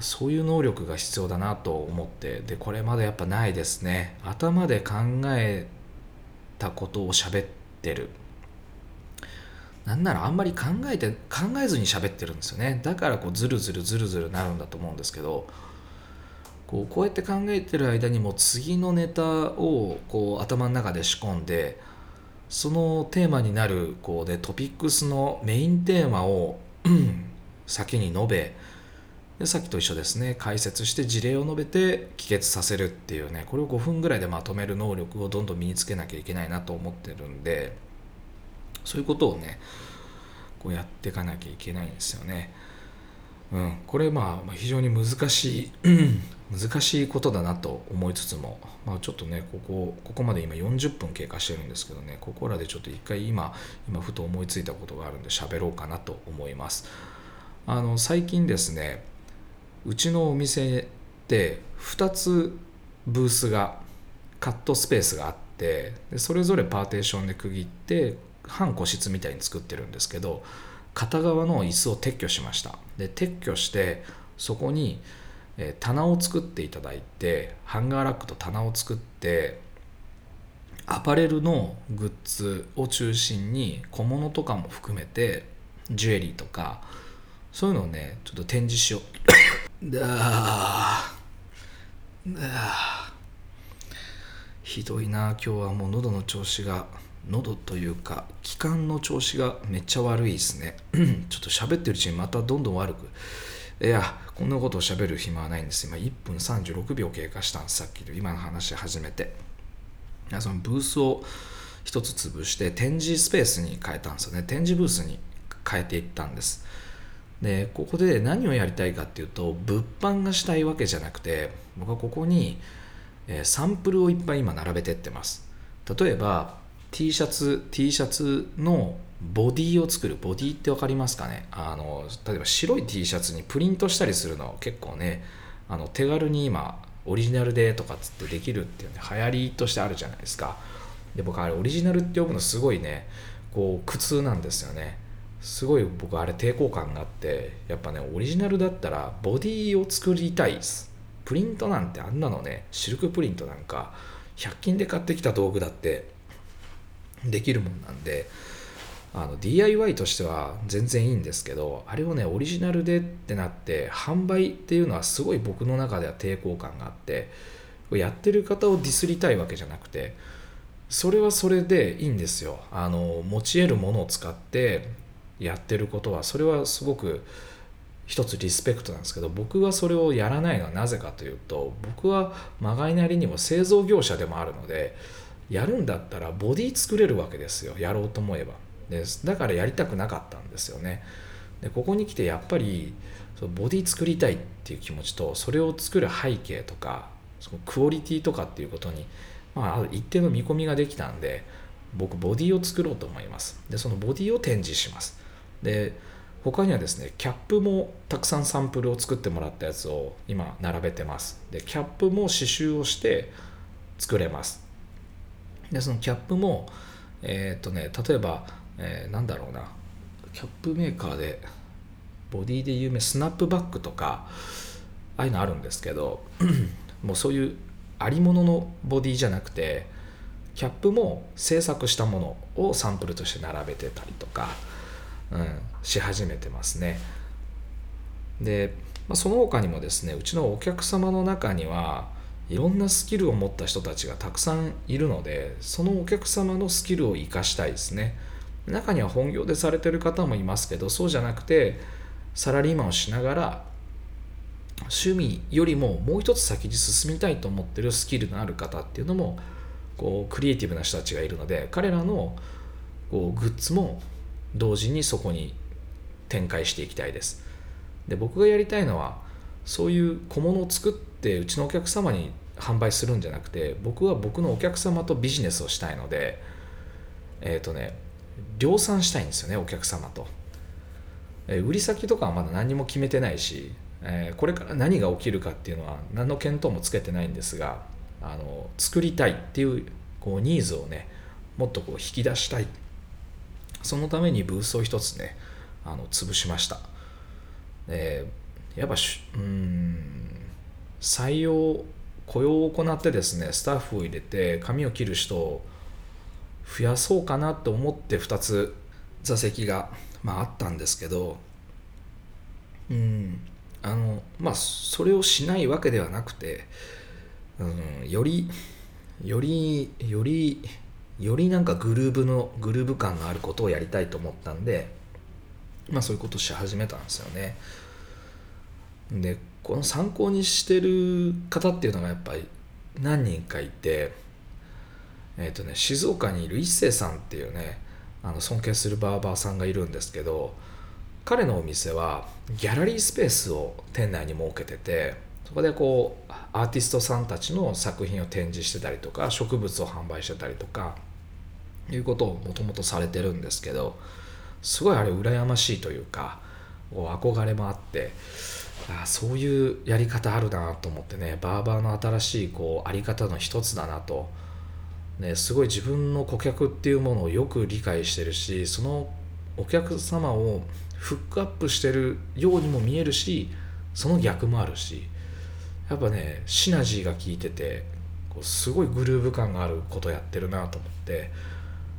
そういう能力が必要だなと思って。でこれまだやっぱないですね。頭で考えたことを喋っってる。なんならあんまり考えて考えずに喋ってるんですよね。だからこうズルズルズルズルなるんだと思うんですけど。こうこうやって考えてる間にも次のネタをこう頭の中で仕込んでそのテーマになるこうでトピックスのメインテーマを先に述べでさっきと一緒ですね。解説して事例を述べて帰結させるっていうね。これを5分ぐらいでまとめる能力をどんどん身につけなきゃいけないなと思ってるんでそういうことをねこうやっていかなきゃいけないんですよね。うん、これまあ非常に難しい難しいことだなと思いつつも、まあ、ちょっとねここここまで今40分経過してるんですけどねここらでちょっと一回今今ふと思いついたことがあるんで喋ろうかなと思います。あの最近ですねうちのお店で2つブースがカットスペースがあってでそれぞれパーテーションで区切って半個室みたいに作ってるんですけど片側の椅子を撤去しました。で撤去してそこに棚を作っていただいてハンガーラックと棚を作ってアパレルのグッズを中心に小物とかも含めてジュエリーとかそういうのをねちょっと展示しよう。だだひどいな今日はもう喉の調子が。喉というか気管の調子がめっちゃ悪いですね。ちょっと喋ってるうちにまたどんどん悪く。いやこんなことを喋る暇はないんです。今1分36秒経過したんです。さっきの今の話始めて。そのブースを1つ潰して展示スペースに変えたんですよね。展示ブースに変えていったんです。でここで何をやりたいかっていうと物販がしたいわけじゃなくて僕はここにサンプルをいっぱい今並べてってます。例えば T シャツ T シャツのボディを作る。ボディって分かりますかね？あの例えば白い T シャツにプリントしたりするの結構ねあの手軽に今オリジナルでとかっつってできるっていうね流行りとしてあるじゃないですか。で僕あれオリジナルって呼ぶのすごいねこう苦痛なんですよね。すごい僕あれ抵抗感があってやっぱねオリジナルだったらボディを作りたいです。プリントなんてあんなのねシルクプリントなんか100均で買ってきた道具だってできるもんなんであの DIY としては全然いいんですけどあれをねオリジナルでってなって販売っていうのはすごい僕の中では抵抗感があってやってる方をディスりたいわけじゃなくてそれはそれでいいんですよ。あの持ち得るものを使ってやってることはそれはすごく一つリスペクトなんですけど僕はそれをやらないのはなぜかというと僕はまがいなりにも製造業者でもあるのでやるんだったらボディ作れるわけですよやろうと思えば。でだからやりたくなかったんですよね。でここに来てやっぱりそのボディ作りたいっていう気持ちとそれを作る背景とかそのクオリティとかっていうことに、まあ、一定の見込みができたんで僕ボディを作ろうと思います。でそのボディを展示します。で他にはですねキャップもたくさんサンプルを作ってもらったやつを今並べてます。でキャップも刺繍をして作れます。でそのキャップもえっ、とね例えばえー、なんだろうな。キャップメーカーでボディで有名スナップバッグとかああいうのあるんですけど もうそういうありもののボディじゃなくてキャップも制作したものをサンプルとして並べてたりとか、うん、し始めてますね。で、まあ、その他にもですねうちのお客様の中にはいろんなスキルを持った人たちがたくさんいるのでそのお客様のスキルを生かしたいですね。中には本業でされてる方もいますけどそうじゃなくてサラリーマンをしながら趣味よりももう一つ先に進みたいと思ってるスキルのある方っていうのもこうクリエイティブな人たちがいるので彼らのこうグッズも同時にそこに展開していきたいです。で僕がやりたいのはそういう小物を作ってうちのお客様に販売するんじゃなくて僕は僕のお客様とビジネスをしたいのでえっ、ー、とね量産したいんですよねお客様と、え売り先とかはまだ何も決めてないし、えこれから何が起きるかっていうのは何の見当もつけてないんですがあの作りたいっていうこうニーズをねもっとこう引き出したい。そのためにブースを一つねあの潰しました、えやっぱしうん採用雇用を行ってですねスタッフを入れて髪を切る人を増やそうかなと思って2つ座席が、まあ、あったんですけどうんあのまあそれをしないわけではなくて、うん、よりよりよりよりなんかグルーブのグルーブ感のあることをやりたいと思ったんでまあそういうことし始めたんですよね。でこの参考にしてる方っていうのがやっぱり何人かいてえっ、ー、とね静岡にいる一星さんっていうねあの尊敬するバーバーさんがいるんですけど彼のお店はギャラリースペースを店内に設けててそこでこうアーティストさんたちの作品を展示してたりとか植物を販売してたりとかいうことをもともとされてるんですけどすごいあれ羨ましいというか憧れもあってあそういうやり方あるなと思ってねバーバーの新しいこうあり方の一つだなと、ね、すごい自分の顧客っていうものをよく理解してるしそのお客様をフックアップしてるようにも見えるしその逆もあるしやっぱねシナジーが効いててこうすごいグルーヴ感があることやってるなと思って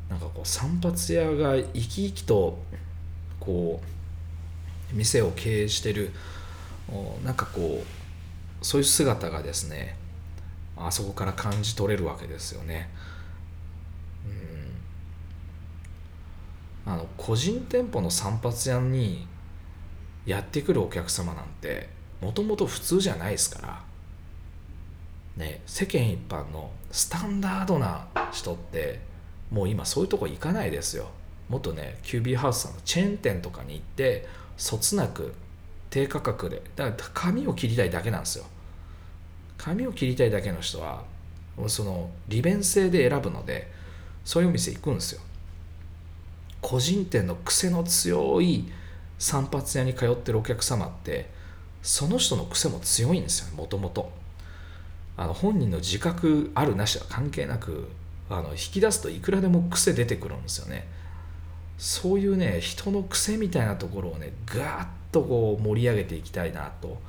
なんかこう散髪屋が生き生きとこう店を経営してるなんかこうそういう姿がですねあそこから感じ取れるわけですよね。うん、あの個人店舗の散髪屋にやってくるお客様なんてもともと普通じゃないですから、ね、世間一般のスタンダードな人ってもう今そういうとこ行かないですよ。もっとねキュービーハウスさんのチェーン店とかに行ってそつなく低価格でだから髪を切りたいだけなんですよ。髪を切りたいだけの人はその利便性で選ぶのでそういうお店行くんですよ。個人店の癖の強い散髪屋に通ってるお客様ってその人の癖も強いんですよもともと。本人の自覚あるなしは関係なくあの引き出すといくらでも癖出てくるんですよね。そういうね人の癖みたいなところをねガーッとこう盛り上げていきたいなと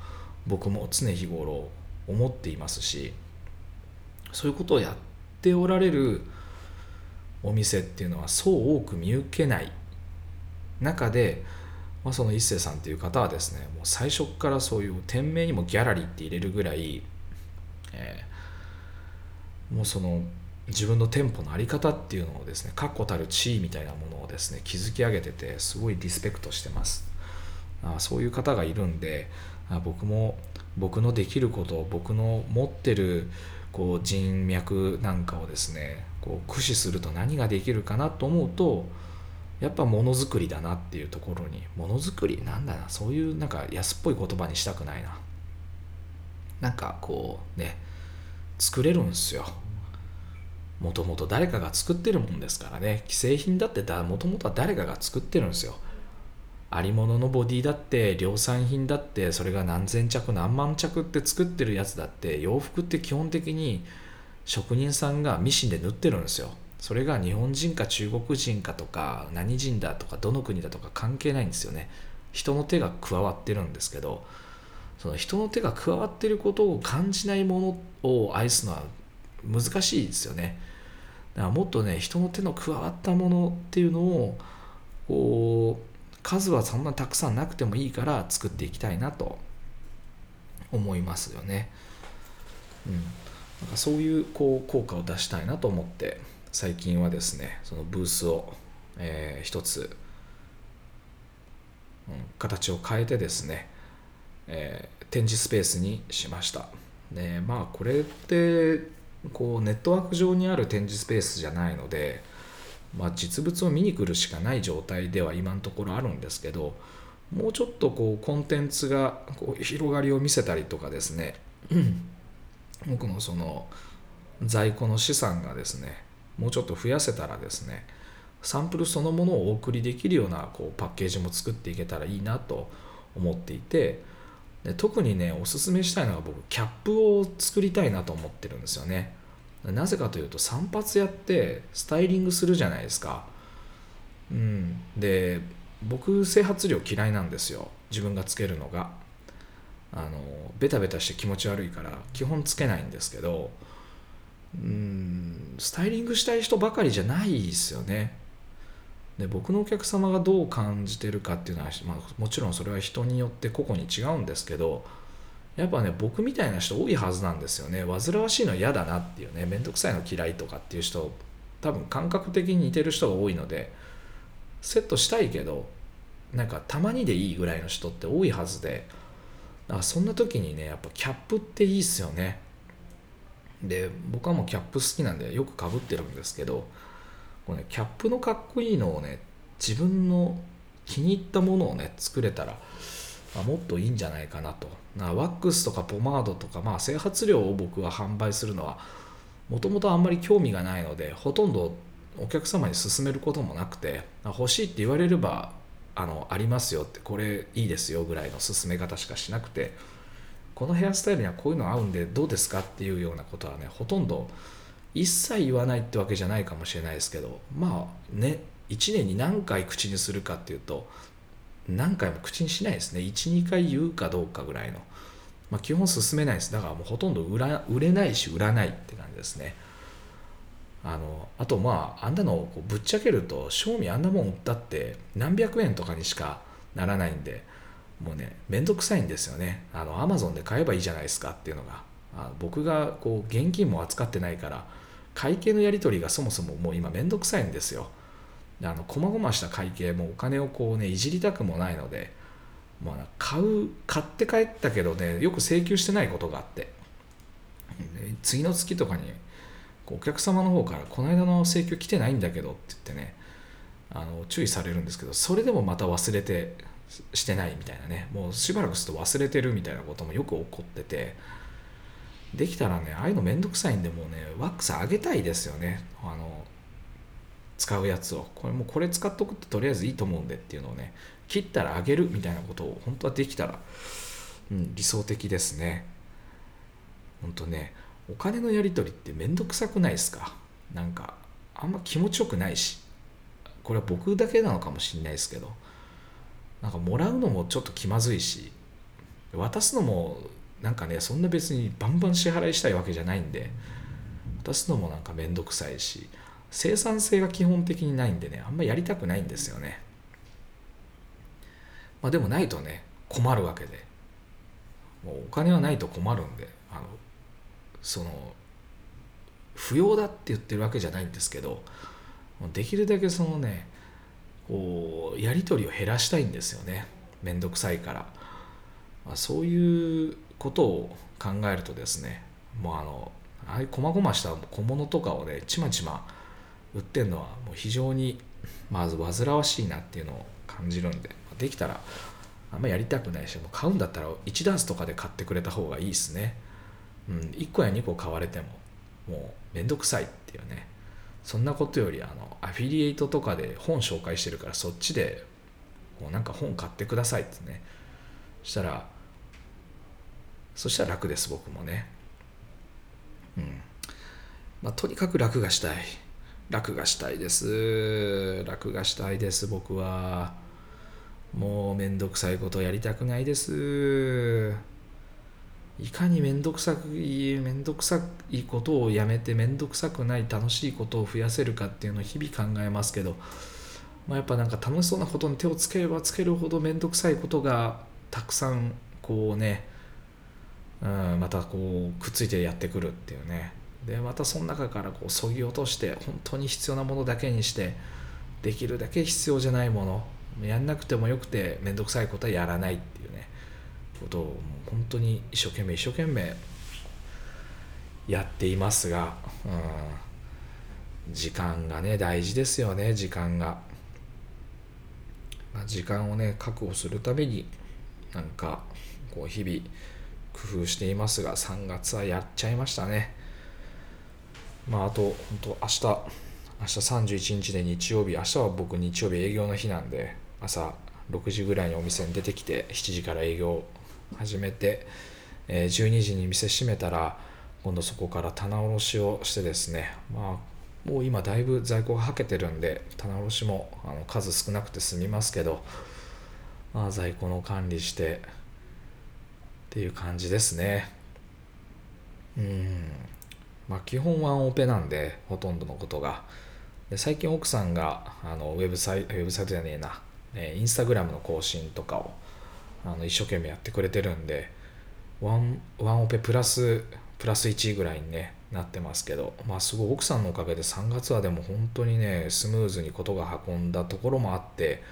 僕も常日頃思っていますしそういうことをやっておられるお店っていうのはそう多く見受けない。中で、まあ、その一星さんっていう方はですねもう最初からそういう店名にもギャラリーって入れるぐらい、えー、もうその自分の店舗の在り方っていうのをですね確固たる地位みたいなものをですね築き上げててすごいリスペクトしてます。あそういう方がいるんであ僕も僕のできること僕の持ってるこう人脈なんかをですねこう駆使すると何ができるかなと思うとやっぱものづくりだなっていうところにものづくりなんだなそういうなんか安っぽい言葉にしたくないな。なんかこうね作れるんですよ。もともと誰かが作ってるもんですからね。既製品だってもともとは誰かが作ってるんですよ。ありもののボディだって量産品だってそれが何千着何万着って作ってるやつだって洋服って基本的に職人さんがミシンで縫ってるんですよ。それが日本人か中国人かとか何人だとかどの国だとか関係ないんですよね。人の手が加わってるんですけどその人の手が加わってることを感じないものを愛すのは難しいですよね。だからもっとね人の手の加わったものっていうのをこう数はそんなたくさんなくてもいいから作っていきたいなと思いますよね。うん、なんかそういうこう効果を出したいなと思って最近はですねそのブースを、えー、一つ、うん、形を変えてですね、えー、展示スペースにしました。でまあこれってこうネットワーク上にある展示スペースじゃないので、まあ、実物を見に来るしかない状態では今のところあるんですけどもうちょっとこうコンテンツがこう広がりを見せたりとかですね、僕のその在庫の資産がですねもうちょっと増やせたらですねサンプルそのものをお送りできるようなこうパッケージも作っていけたらいいなと思っていてで特にねおすすめしたいのは僕キャップを作りたいなと思ってるんですよね。なぜかというと散髪やってスタイリングするじゃないですか。うん。で僕整髪料嫌いなんですよ。自分がつけるのが。あのベタベタして気持ち悪いから基本つけないんですけど。うん。スタイリングしたい人ばかりじゃないですよね。で僕のお客様がどう感じてるかっていうのは、まあ、もちろんそれは人によって個々に違うんですけどやっぱね僕みたいな人多いはずなんですよね。煩わしいの嫌だなっていうね。面倒くさいの嫌いとかっていう人多分感覚的に似てる人が多いのでセットしたいけどなんかたまにでいいぐらいの人って多いはずでだからそんな時にねやっぱキャップっていいっすよね。で僕はもうキャップ好きなんでよくかぶってるんですけどこれ、ね、キャップのかっこいいのをね自分の気に入ったものをね作れたらまあ、もっといいんじゃないかなと。なワックスとかポマードとか、まあ、整髪料を僕は販売するのはもともとあんまり興味がないのでほとんどお客様に勧めることもなくて欲しいって言われればあのありますよってこれいいですよぐらいの勧め方しかしなくてこのヘアスタイルにはこういうの合うんでどうですかっていうようなことはねほとんど一切言わないってわけじゃないかもしれないですけどまあね1年に何回口にするかっていうと何回も口にしないですね。12回言うかどうかぐらいの、まあ、基本進めないです。だからもうほとんど売ら売れないし売らないって感じですね。あのあとまああんなのをこうぶっちゃけると賞味あんなもん売ったって何百円とかにしかならないんでもうね面倒くさいんですよね。あのアマゾンで買えばいいじゃないですかっていうのが。あ僕がこう現金も扱ってないから会計のやり取りがそもそももう今面倒くさいんですよ。であの細々した会計もお金をこうねいじりたくもないので、まあ、買う買って帰ったけどねよく請求してないことがあって。次の月とかにお客様の方からこの間の請求来てないんだけどって言ってねあの注意されるんですけどそれでもまた忘れてしてないみたいなね。もうしばらくすると忘れてるみたいなこともよく起こってて。できたらねああいうのめんどくさいんでもうねワックス上げたいですよね。あの使うやつを。これもうこれ使っとくととりあえずいいと思うんでっていうのをね切ったらあげるみたいなことを本当はできたら、うん、理想的ですね。本当ねお金のやり取りってめんどくさくないですか？なんかあんま気持ちよくないし。これは僕だけなのかもしれないですけど。なんかもらうのもちょっと気まずいし渡すのもなんかねそんな別にバンバン支払いしたいわけじゃないんで渡すのもなんかめんどくさいし生産性が基本的にないんでねあんまやりたくないんですよね。まあでもないとね困るわけで。もうお金はないと困るんであのその不要だって言ってるわけじゃないんですけどできるだけそのねこうやり取りを減らしたいんですよね。めんどくさいから、まあ、そういうことを考えるとですねもうあのああいう細々した小物とかをねちまちま売ってるのはもう非常にまず煩わしいなっていうのを感じるんでできたらあんまやりたくないしもう買うんだったら1ダースとかで買ってくれた方がいいですね、うん、1個や2個買われてももうめんどくさいっていうね。そんなことよりあのアフィリエイトとかで本紹介してるからそっちでこうなんか本買ってくださいってねしたらそしたら楽です僕もね。うん。まあとにかく楽がしたい。楽がしたいです。楽がしたいです僕は。もうめんどくさいことやりたくないです。いかにめんどくさくいいめんどくさいことをやめてめんどくさくない楽しいことを増やせるかっていうのを日々考えますけど、まあ、やっぱなんか楽しそうなことに手をつければつけるほどめんどくさいことがたくさんこうね、うん、またこうくっついてやってくるっていうね。でまたその中からこうそぎ落として本当に必要なものだけにしてできるだけ必要じゃないものやんなくてもよくて面倒くさいことはやらないっていうね。ことを本当に一生懸命一生懸命やっていますが、うん、時間がね大事ですよね時間が、まあ、時間をね確保するためになんかこう日々工夫していますが3月はやっちゃいましたね。まあ、あと、本当明日、明日31日で日曜日、明日は僕日曜日営業の日なんで、朝6時ぐらいにお店に出てきて、7時から営業始めて、え、12時に店閉めたら、今度そこから棚卸しをしてですね、まあ、もう今だいぶ在庫がはけてるんで、棚卸しもあの数少なくて済みますけど、まあ、在庫の管理してっていう感じですね。うん。まあ、基本ワンオペなんでほとんどのことがで最近奥さんがあのウェブサイトウェブサイトじゃねえな、えインスタグラムの更新とかをあの一生懸命やってくれてるんでワンワンオペプラスプラス1ぐらいに、ね、なってますけど、まあ、すごい奥さんのおかげで3月はでも本当にねスムーズにことが運んだところもあって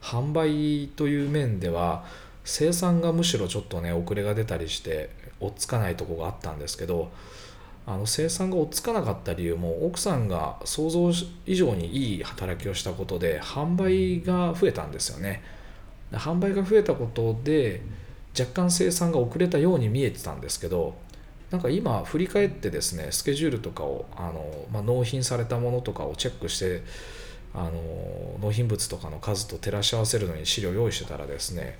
販売という面では生産がむしろちょっとね遅れが出たりして追っつかないとこがあったんですけどあの生産が追っつかなかった理由も奥さんが想像以上にいい働きをしたことで販売が増えたんですよね。販売が増えたことで若干生産が遅れたように見えてたんですけどなんか今振り返ってですねスケジュールとかをあの、まあ、納品されたものとかをチェックしてあの納品物とかの数と照らし合わせるのに資料用意してたらですね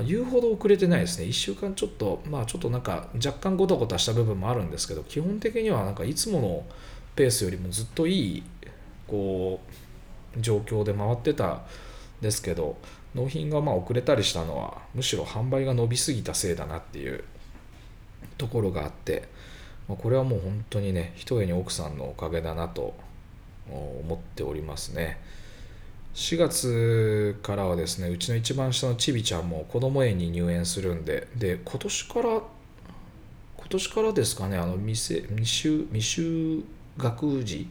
ま言うほど遅れてないですね。1週間ちょっとまあちょっとなんか若干ごたごたした部分もあるんですけど基本的にはなんかいつものペースよりもずっといいこう状況で回ってたんですけど納品がまあ遅れたりしたのはむしろ販売が伸びすぎたせいだなっていうところがあって、まあ、これはもう本当にねひとえに奥さんのおかげだなと思っておりますね。4月からはですねうちの一番下のちびちゃんも子ども園に入園するんでで今年から今年からですかねあの未未就未就学児？ん？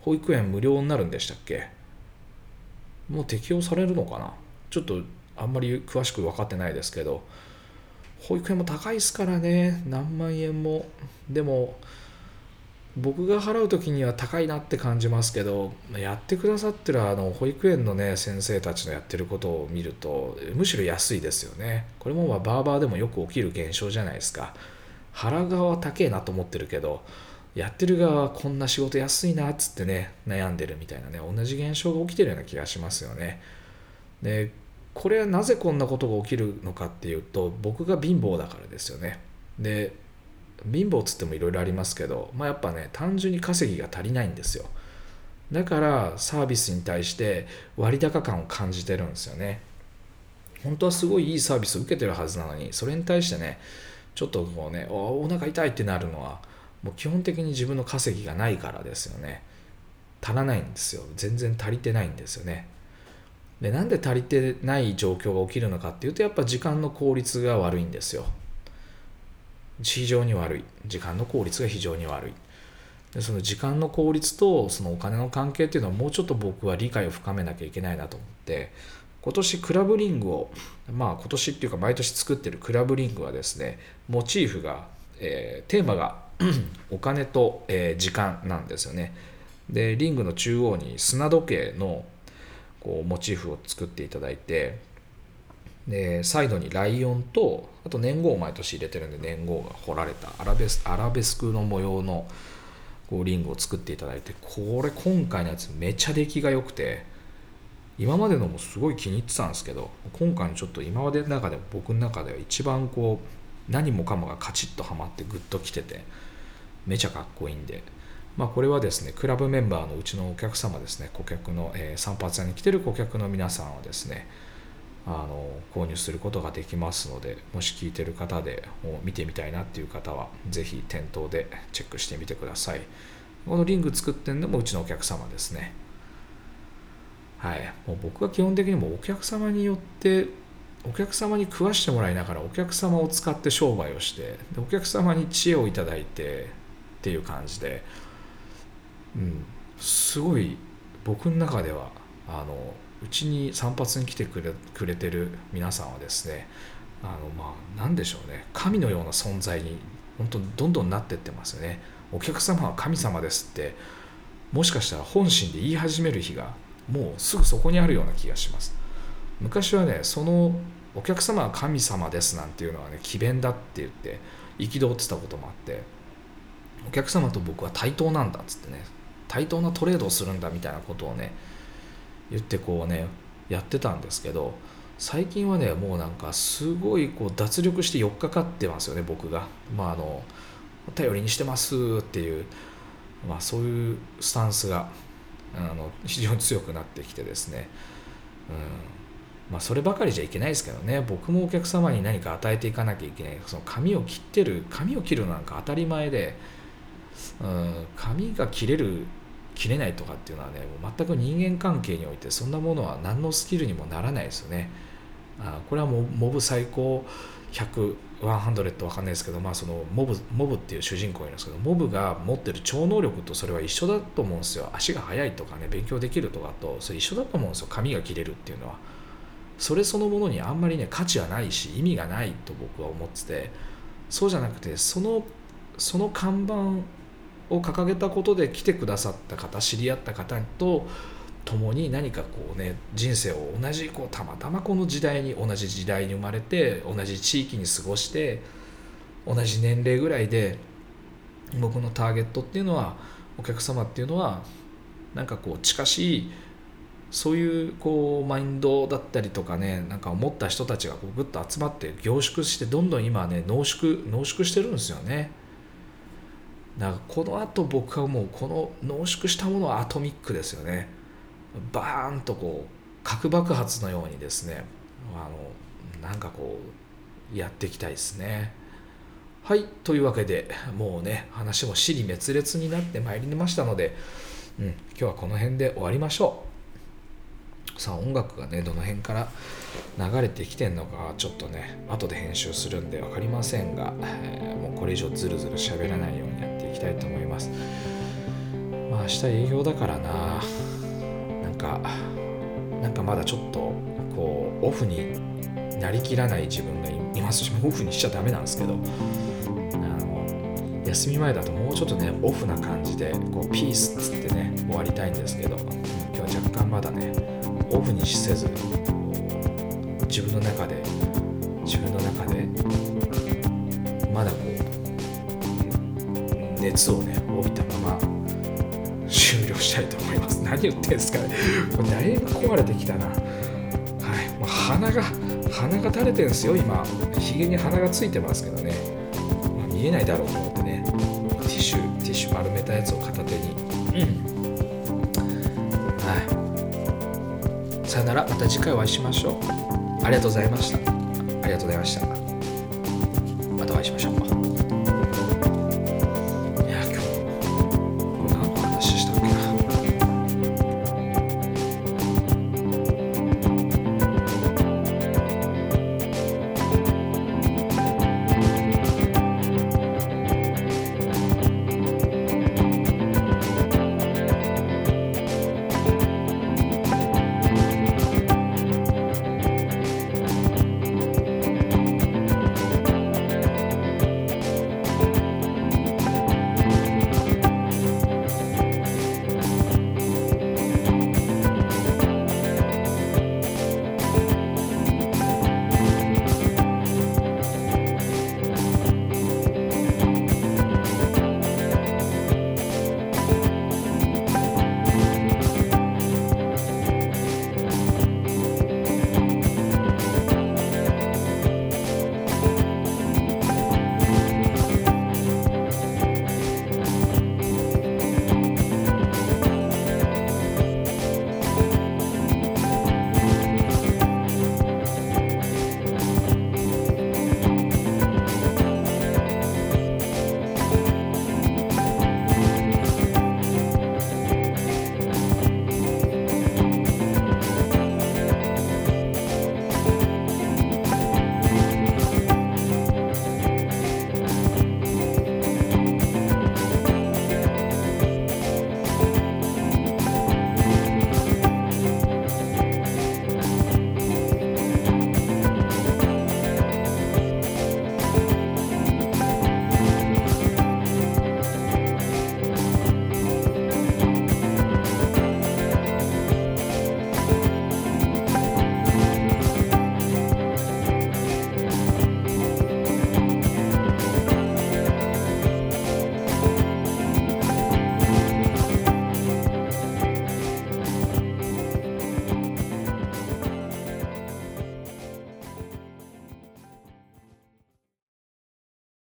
保育園無料になるんでしたっけ？もう適用されるのかな？ちょっとあんまり詳しく分かってないですけど保育園も高いですからね何万円も。でも僕が払う時には高いなって感じますけどやってくださってるあの保育園のね先生たちのやってることを見るとむしろ安いですよね。これもまあバーバーでもよく起きる現象じゃないですか。払う側は高えなと思ってるけどやってる側はこんな仕事安いなっつってね悩んでるみたいなね同じ現象が起きてるような気がしますよね。でこれはなぜこんなことが起きるのかっていうと僕が貧乏だからですよね。で貧乏っつってもいろいろありますけど、まあ、やっぱね単純に稼ぎが足りないんですよ。だからサービスに対して割高感を感じてるんですよね。本当はすごいいいサービスを受けてるはずなのにそれに対してねちょっとこうねおお腹痛いってなるのはもう基本的に自分の稼ぎがないからですよね。足らないんですよ。全然足りてないんですよね。でなんで足りてない状況が起きるのかっていうとやっぱ時間の効率が悪いんですよ。非常に悪い。時間の効率が非常に悪い。でその時間の効率とそのお金の関係っていうのはもうちょっと僕は理解を深めなきゃいけないなと思って今年クラブリングをまあ今年っていうか毎年作ってるクラブリングはですねモチーフが、えー、テーマが お金と、えー、時間なんですよね。でリングの中央に砂時計のこうモチーフを作っていただいてでサイドにライオンとあと年号を毎年入れてるんで年号が彫られたアラベスアラベスクの模様のこうリングを作っていただいてこれ今回のやつめちゃ出来が良くて今までのもすごい気に入ってたんですけど今回のちょっと今までの中でも僕の中では一番こう何もかもがカチッとはまってグッときててめちゃかっこいいんでまあ、これはですねクラブメンバーのうちのお客様ですね顧客の、えー、散髪屋に来てる顧客の皆さんはですねあの購入することができますのでもし聞いてる方でも見てみたいなっていう方は是非店頭でチェックしてみてください。このリング作ってんのもうちのお客様ですね。はい。もう僕は基本的にもお客様によってお客様に食わしてもらいながらお客様を使って商売をしてでお客様に知恵をいただいてっていう感じでうん、すごい僕の中ではあのうちに散髪に来てくれくれてる皆さんはですねあのまあ何でしょうね。神のような存在に本当どんどんなってってますよね。お客様は神様ですってもしかしたら本心で言い始める日がもうすぐそこにあるような気がします。昔はねそのお客様は神様ですなんていうのはね詭弁だって言って憤ってたこともあってお客様と僕は対等なんだっつってね対等なトレードをするんだみたいなことをね言ってこうねやってたんですけど最近はねもうなんかすごいこう脱力して寄っかかってますよね僕が。まああの頼りにしてますっていうまあそういうスタンスがあの非常に強くなってきてですね、まあ、そればかりじゃいけないですけどね。僕もお客様に何か与えていかなきゃいけない。その髪を切ってる髪を切るなんか当たり前で、うん、髪が切れる切れないとかっていうのはねもう全く人間関係においてそんなものは何のスキルにもならないですよね。あこれはもうモブ最高100 100わかんないですけど、まあ、そのモブモブっていう主人公がいるんですけどモブが持ってる超能力とそれは一緒だと思うんですよ。足が速いとかね勉強できるとかとそれ一緒だと思うんですよ。髪が切れるっていうのは。それそのものにあんまりね価値はないし意味がないと僕は思っててそうじゃなくてそのその看板を掲げたことで来てくださった方知り合った方と共に何かこうね人生を同じこうたまたまこの時代に同じ時代に生まれて同じ地域に過ごして同じ年齢ぐらいで僕のターゲットっていうのはお客様っていうのはなんかこう近しいそういうこうマインドだったりとかねなんか思った人たちがこうグッと集まって凝縮してどんどん今ね濃縮濃縮してるんですよね。だからこのあと僕はもうこの濃縮したものはアトミックですよね。バーンとこう核爆発のようにですね。あのなんかこうやっていきたいですね。はいというわけでもうね話も死に滅裂になってまいりましたので、うん、今日はこの辺で終わりましょう。さあ音楽がねどの辺から流れてきてんのかちょっとね後で編集するんで分かりませんが、えー、もうこれ以上ズルズル喋らないようにいきたいと思います。まあ明日営業だからな。なんかなんかまだちょっとこうオフになりきらない自分がいます。しオフにしちゃダメなんですけど。あの休み前だともうちょっとねオフな感じでこうピースっつってね終わりたいんですけど。今日は若干まだねオフにせず自分の中で自分の中でまだこう熱をね帯びたまま終了したいと思います。何言ってんすかね。もうだいぶ壊れてきたな。はい。もう鼻が鼻が垂れてるんですよ。今。ひげに鼻がついてますけどね、まあ、見えないだろうと思ってね。ティッシュティッシュ丸めたやつを片手に。うん。はい。さよなら。また次回お会いしましょう。ありがとうございました。ありがとうございました